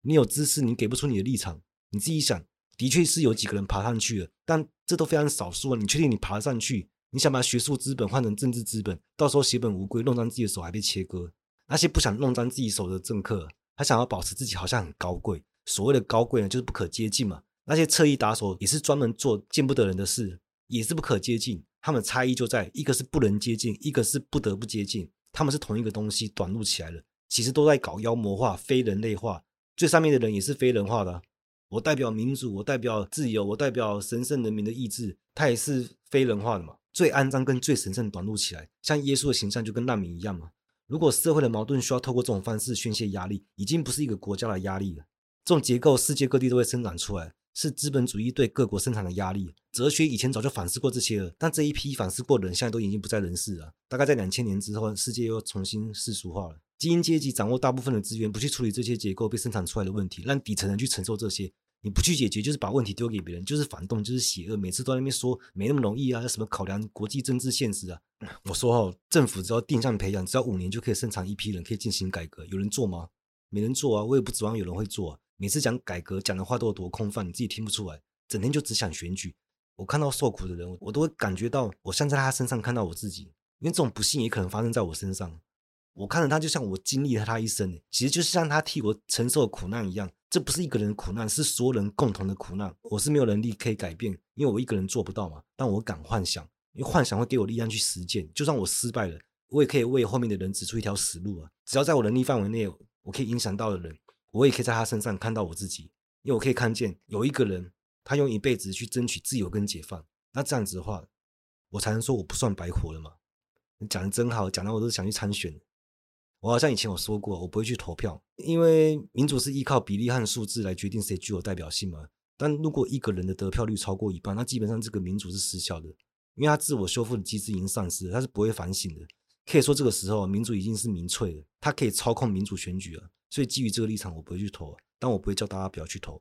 你有知识，你给不出你的立场，你自己想，的确是有几个人爬上去了，但这都非常少数啊。你确定你爬上去？你想把学术资本换成政治资本，到时候血本无归，弄脏自己的手还被切割。那些不想弄脏自己手的政客，他想要保持自己好像很高贵。所谓的高贵呢，就是不可接近嘛。那些侧翼打手也是专门做见不得人的事，也是不可接近。他们差异就在一个是不能接近，一个是不得不接近。他们是同一个东西短路起来了，其实都在搞妖魔化、非人类化。最上面的人也是非人化的。我代表民主，我代表自由，我代表神圣人民的意志，他也是非人化的嘛。最肮脏跟最神圣短路起来，像耶稣的形象就跟难民一样嘛。如果社会的矛盾需要透过这种方式宣泄压力，已经不是一个国家的压力了。这种结构世界各地都会生长出来，是资本主义对各国生产的压力。哲学以前早就反思过这些了，但这一批反思过的人现在都已经不在人世了。大概在两千年之后，世界又重新世俗化了。精英阶级掌握大部分的资源，不去处理这些结构被生产出来的问题，让底层人去承受这些。你不去解决，就是把问题丢给别人，就是反动，就是邪恶。每次都在那边说没那么容易啊，什么考量国际政治现实啊？我说哦，政府只要定向培养，只要五年就可以生产一批人，可以进行改革。有人做吗？没人做啊，我也不指望有人会做啊。每次讲改革讲的话都有多空泛，你自己听不出来，整天就只想选举。我看到受苦的人，我都会感觉到，我像在他身上看到我自己，因为这种不幸也可能发生在我身上。我看着他，就像我经历了他一生，其实就是像他替我承受苦难一样。这不是一个人的苦难，是所有人共同的苦难。我是没有能力可以改变，因为我一个人做不到嘛。但我敢幻想，因为幻想会给我力量去实践。就算我失败了，我也可以为后面的人指出一条死路啊！只要在我能力范围内，我可以影响到的人，我也可以在他身上看到我自己，因为我可以看见有一个人。他用一辈子去争取自由跟解放，那这样子的话，我才能说我不算白活了嘛？你讲的真好，讲到我都想去参选。我好像以前有说过，我不会去投票，因为民主是依靠比例和数字来决定谁具有代表性嘛。但如果一个人的得票率超过一半，那基本上这个民主是失效的，因为他自我修复的机制已经丧失了，他是不会反省的。可以说这个时候民主已经是民粹了，他可以操控民主选举了。所以基于这个立场，我不会去投，但我不会叫大家不要去投。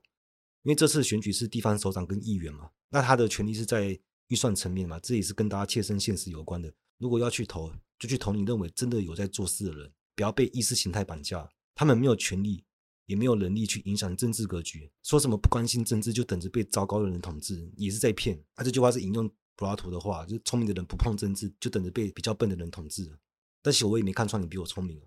因为这次选举是地方首长跟议员嘛，那他的权力是在预算层面嘛，这也是跟大家切身现实有关的。如果要去投，就去投你认为真的有在做事的人，不要被意识形态绑架。他们没有权利，也没有能力去影响政治格局。说什么不关心政治就等着被糟糕的人统治，也是在骗。他、这句话是引用柏拉图的话，就是聪明的人不碰政治，就等着被比较笨的人统治。但是我也没看穿你比我聪明哦。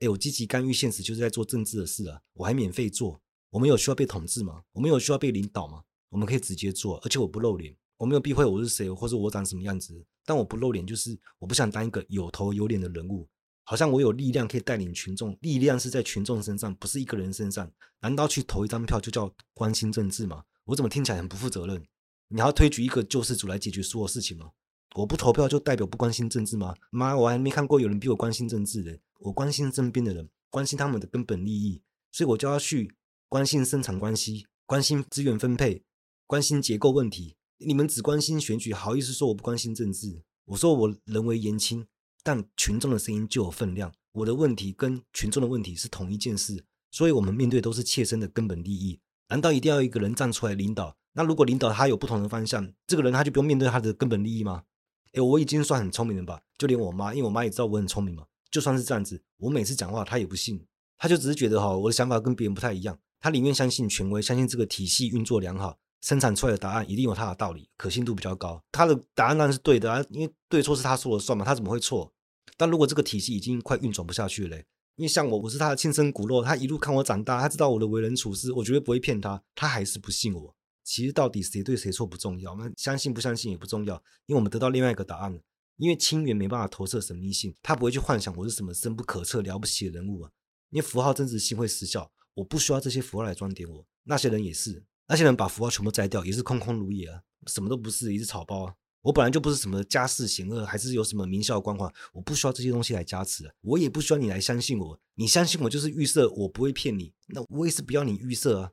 哎，我积极干预现实就是在做政治的事啊，我还免费做。我们有需要被统治吗？我们有需要被领导吗？我们可以直接做，而且我不露脸，我没有避讳我是谁，或者我长什么样子。但我不露脸，就是我不想当一个有头有脸的人物，好像我有力量可以带领群众，力量是在群众身上，不是一个人身上。难道去投一张票就叫关心政治吗？我怎么听起来很不负责任？你要推举一个救世主来解决所有事情吗？我不投票就代表不关心政治吗？妈，我还没看过有人比我关心政治的。我关心身边的人，关心他们的根本利益，所以我就要去。关心生产关系，关心资源分配，关心结构问题。你们只关心选举，好意思说我不关心政治？我说我人微言轻，但群众的声音就有分量。我的问题跟群众的问题是同一件事，所以我们面对都是切身的根本利益。难道一定要一个人站出来领导？那如果领导他有不同的方向，这个人他就不用面对他的根本利益吗？诶，我已经算很聪明了吧？就连我妈，因为我妈也知道我很聪明嘛。就算是这样子，我每次讲话她也不信，她就只是觉得哈，我的想法跟别人不太一样。她宁愿相信权威，相信这个体系运作良好，生产出来的答案一定有它的道理，可信度比较高。他的答案当然是对的啊，因为对错是他说了算嘛，他怎么会错？但如果这个体系已经快运转不下去了，因为像我，我是他的亲生骨肉，他一路看我长大，他知道我的为人处事，我绝对不会骗他，他还是不信我。其实到底谁对谁错不重要，那相信不相信也不重要，因为我们得到另外一个答案了。因为亲缘没办法投射神秘性，他不会去幻想我是什么深不可测、了不起的人物啊，因为符号真实性会失效。我不需要这些符号来装点我，那些人也是，那些人把符号全部摘掉，也是空空如也啊，什么都不是，也是草包啊。我本来就不是什么家世显赫，还是有什么名校光环，我不需要这些东西来加持，我也不需要你来相信我，你相信我就是预设，我不会骗你，那我也是不要你预设啊。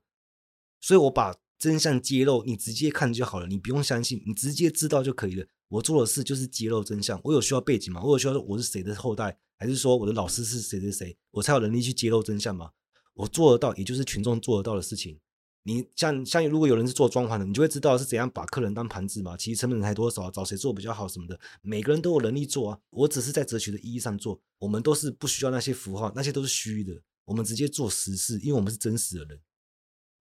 所以我把真相揭露，你直接看就好了，你不用相信，你直接知道就可以了。我做的事就是揭露真相。我有需要背景吗？我有需要我是谁的后代，还是说我的老师是谁谁谁，我才有能力去揭露真相吗？我做得到，也就是群众做得到的事情。你像像如果有人是做装潢的，你就会知道是怎样把客人当盘子嘛。其实成本才多少，找谁做比较好什么的，每个人都有能力做啊。我只是在哲学的意义上做，我们都是不需要那些符号，那些都是虚的。我们直接做实事，因为我们是真实的人。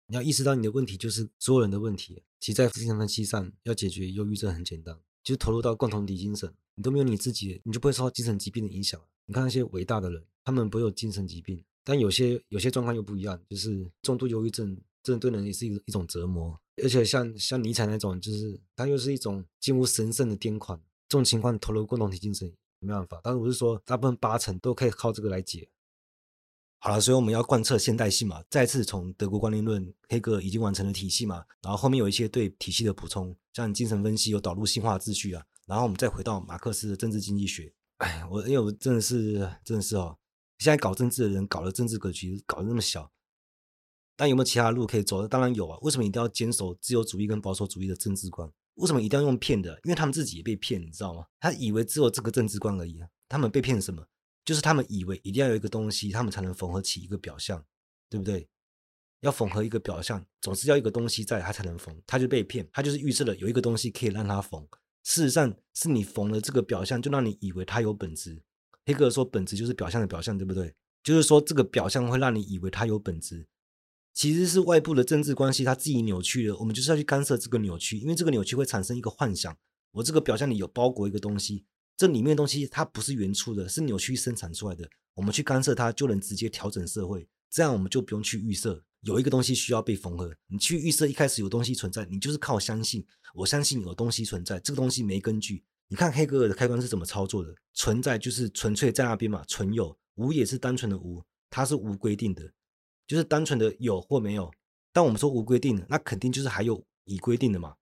你要意识到你的问题就是所有人的问题。其实在精神分析上要解决忧郁症很简单，就是投入到共同体精神。你都没有你自己，你就不会受到精神疾病的影响。你看那些伟大的人，他们不会有精神疾病。但有些有些状况又不一样，就是重度忧郁症，这对人也是一一种折磨。而且像像尼采那种，就是他又是一种近乎神圣的癫狂，这种情况投入共同体精神没办法。但是我是说，大部分八成都可以靠这个来解。好了，所以我们要贯彻现代性嘛，再次从德国观念论，黑格尔已经完成了体系嘛，然后后面有一些对体系的补充，像精神分析有导入性化秩序啊，然后我们再回到马克思的政治经济学。哎，我因为我真的是真的是哦，现在搞政治的人搞的政治格局搞得那么小，但有没有其他的路可以走？当然有啊，为什么一定要坚守自由主义跟保守主义的政治观？为什么一定要用骗的？因为他们自己也被骗，你知道吗？他以为只有这个政治观而已啊，他们被骗什么？就是他们以为一定要有一个东西，他们才能缝合起一个表象，对不对？要缝合一个表象，总是要一个东西在，他才能缝。他就被骗，他就是预设了有一个东西可以让他缝。事实上，是你缝了这个表象，就让你以为它有本质。黑格尔说，本质就是表象的表象，对不对？就是说，这个表象会让你以为它有本质，其实是外部的政治关系，它自己扭曲了。我们就是要去干涉这个扭曲，因为这个扭曲会产生一个幻想：我这个表象里有包裹一个东西。这里面的东西它不是原初的，是扭曲生产出来的。我们去干涉它，就能直接调整社会。这样我们就不用去预设有一个东西需要被缝合。你去预设一开始有东西存在，你就是靠相信。我相信有东西存在，这个东西没根据。你看黑格尔的开关是怎么操作的？存在就是纯粹在那边嘛，存有。无也是单纯的无，它是无规定的，就是单纯的有或没有。但我们说无规定的，那肯定就是还有已规定的嘛。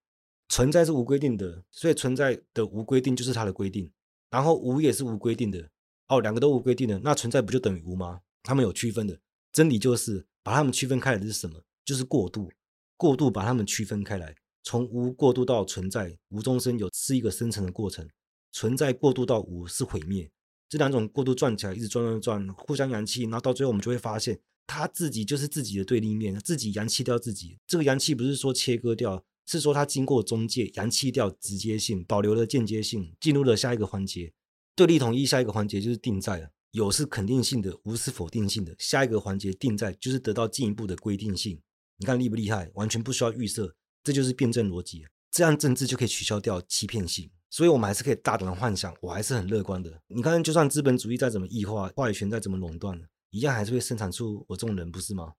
存在是无规定的，所以存在的无规定就是它的规定。然后无也是无规定的哦，两个都无规定的，那存在不就等于无吗？他们有区分的，真理就是把它们区分开来的是什么？就是过渡，过渡把它们区分开来，从无过渡到存在，无中生有是一个生成的过程，存在过渡到无是毁灭，这两种过渡转起来，一直转转转，互相扬弃，然后到最后我们就会发现，他自己就是自己的对立面，自己扬弃掉自己。这个扬弃不是说切割掉。是说它经过中介，扬弃掉直接性，保留了间接性，进入了下一个环节。对立统一下一个环节就是定在了，有是肯定性的，无是否定性的。下一个环节定在就是得到进一步的规定性。你看厉不厉害？完全不需要预设，这就是辩证逻辑。这样政治就可以取消掉欺骗性。所以我们还是可以大胆的幻想，我还是很乐观的。你看，就算资本主义再怎么异化，话语权再怎么垄断，一样还是会生产出我这种人，不是吗？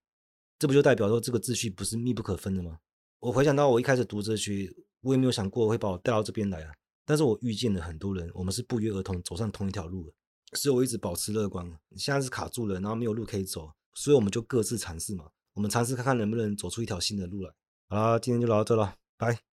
这不就代表说这个秩序不是密不可分的吗？我回想到我一开始读哲学，我也没有想过会把我带到这边来啊。但是我遇见了很多人，我们是不约而同走上同一条路的，所以我一直保持乐观。现在是卡住了，然后没有路可以走，所以我们就各自尝试嘛。我们尝试看看能不能走出一条新的路来。好啦，今天就聊到这了，拜。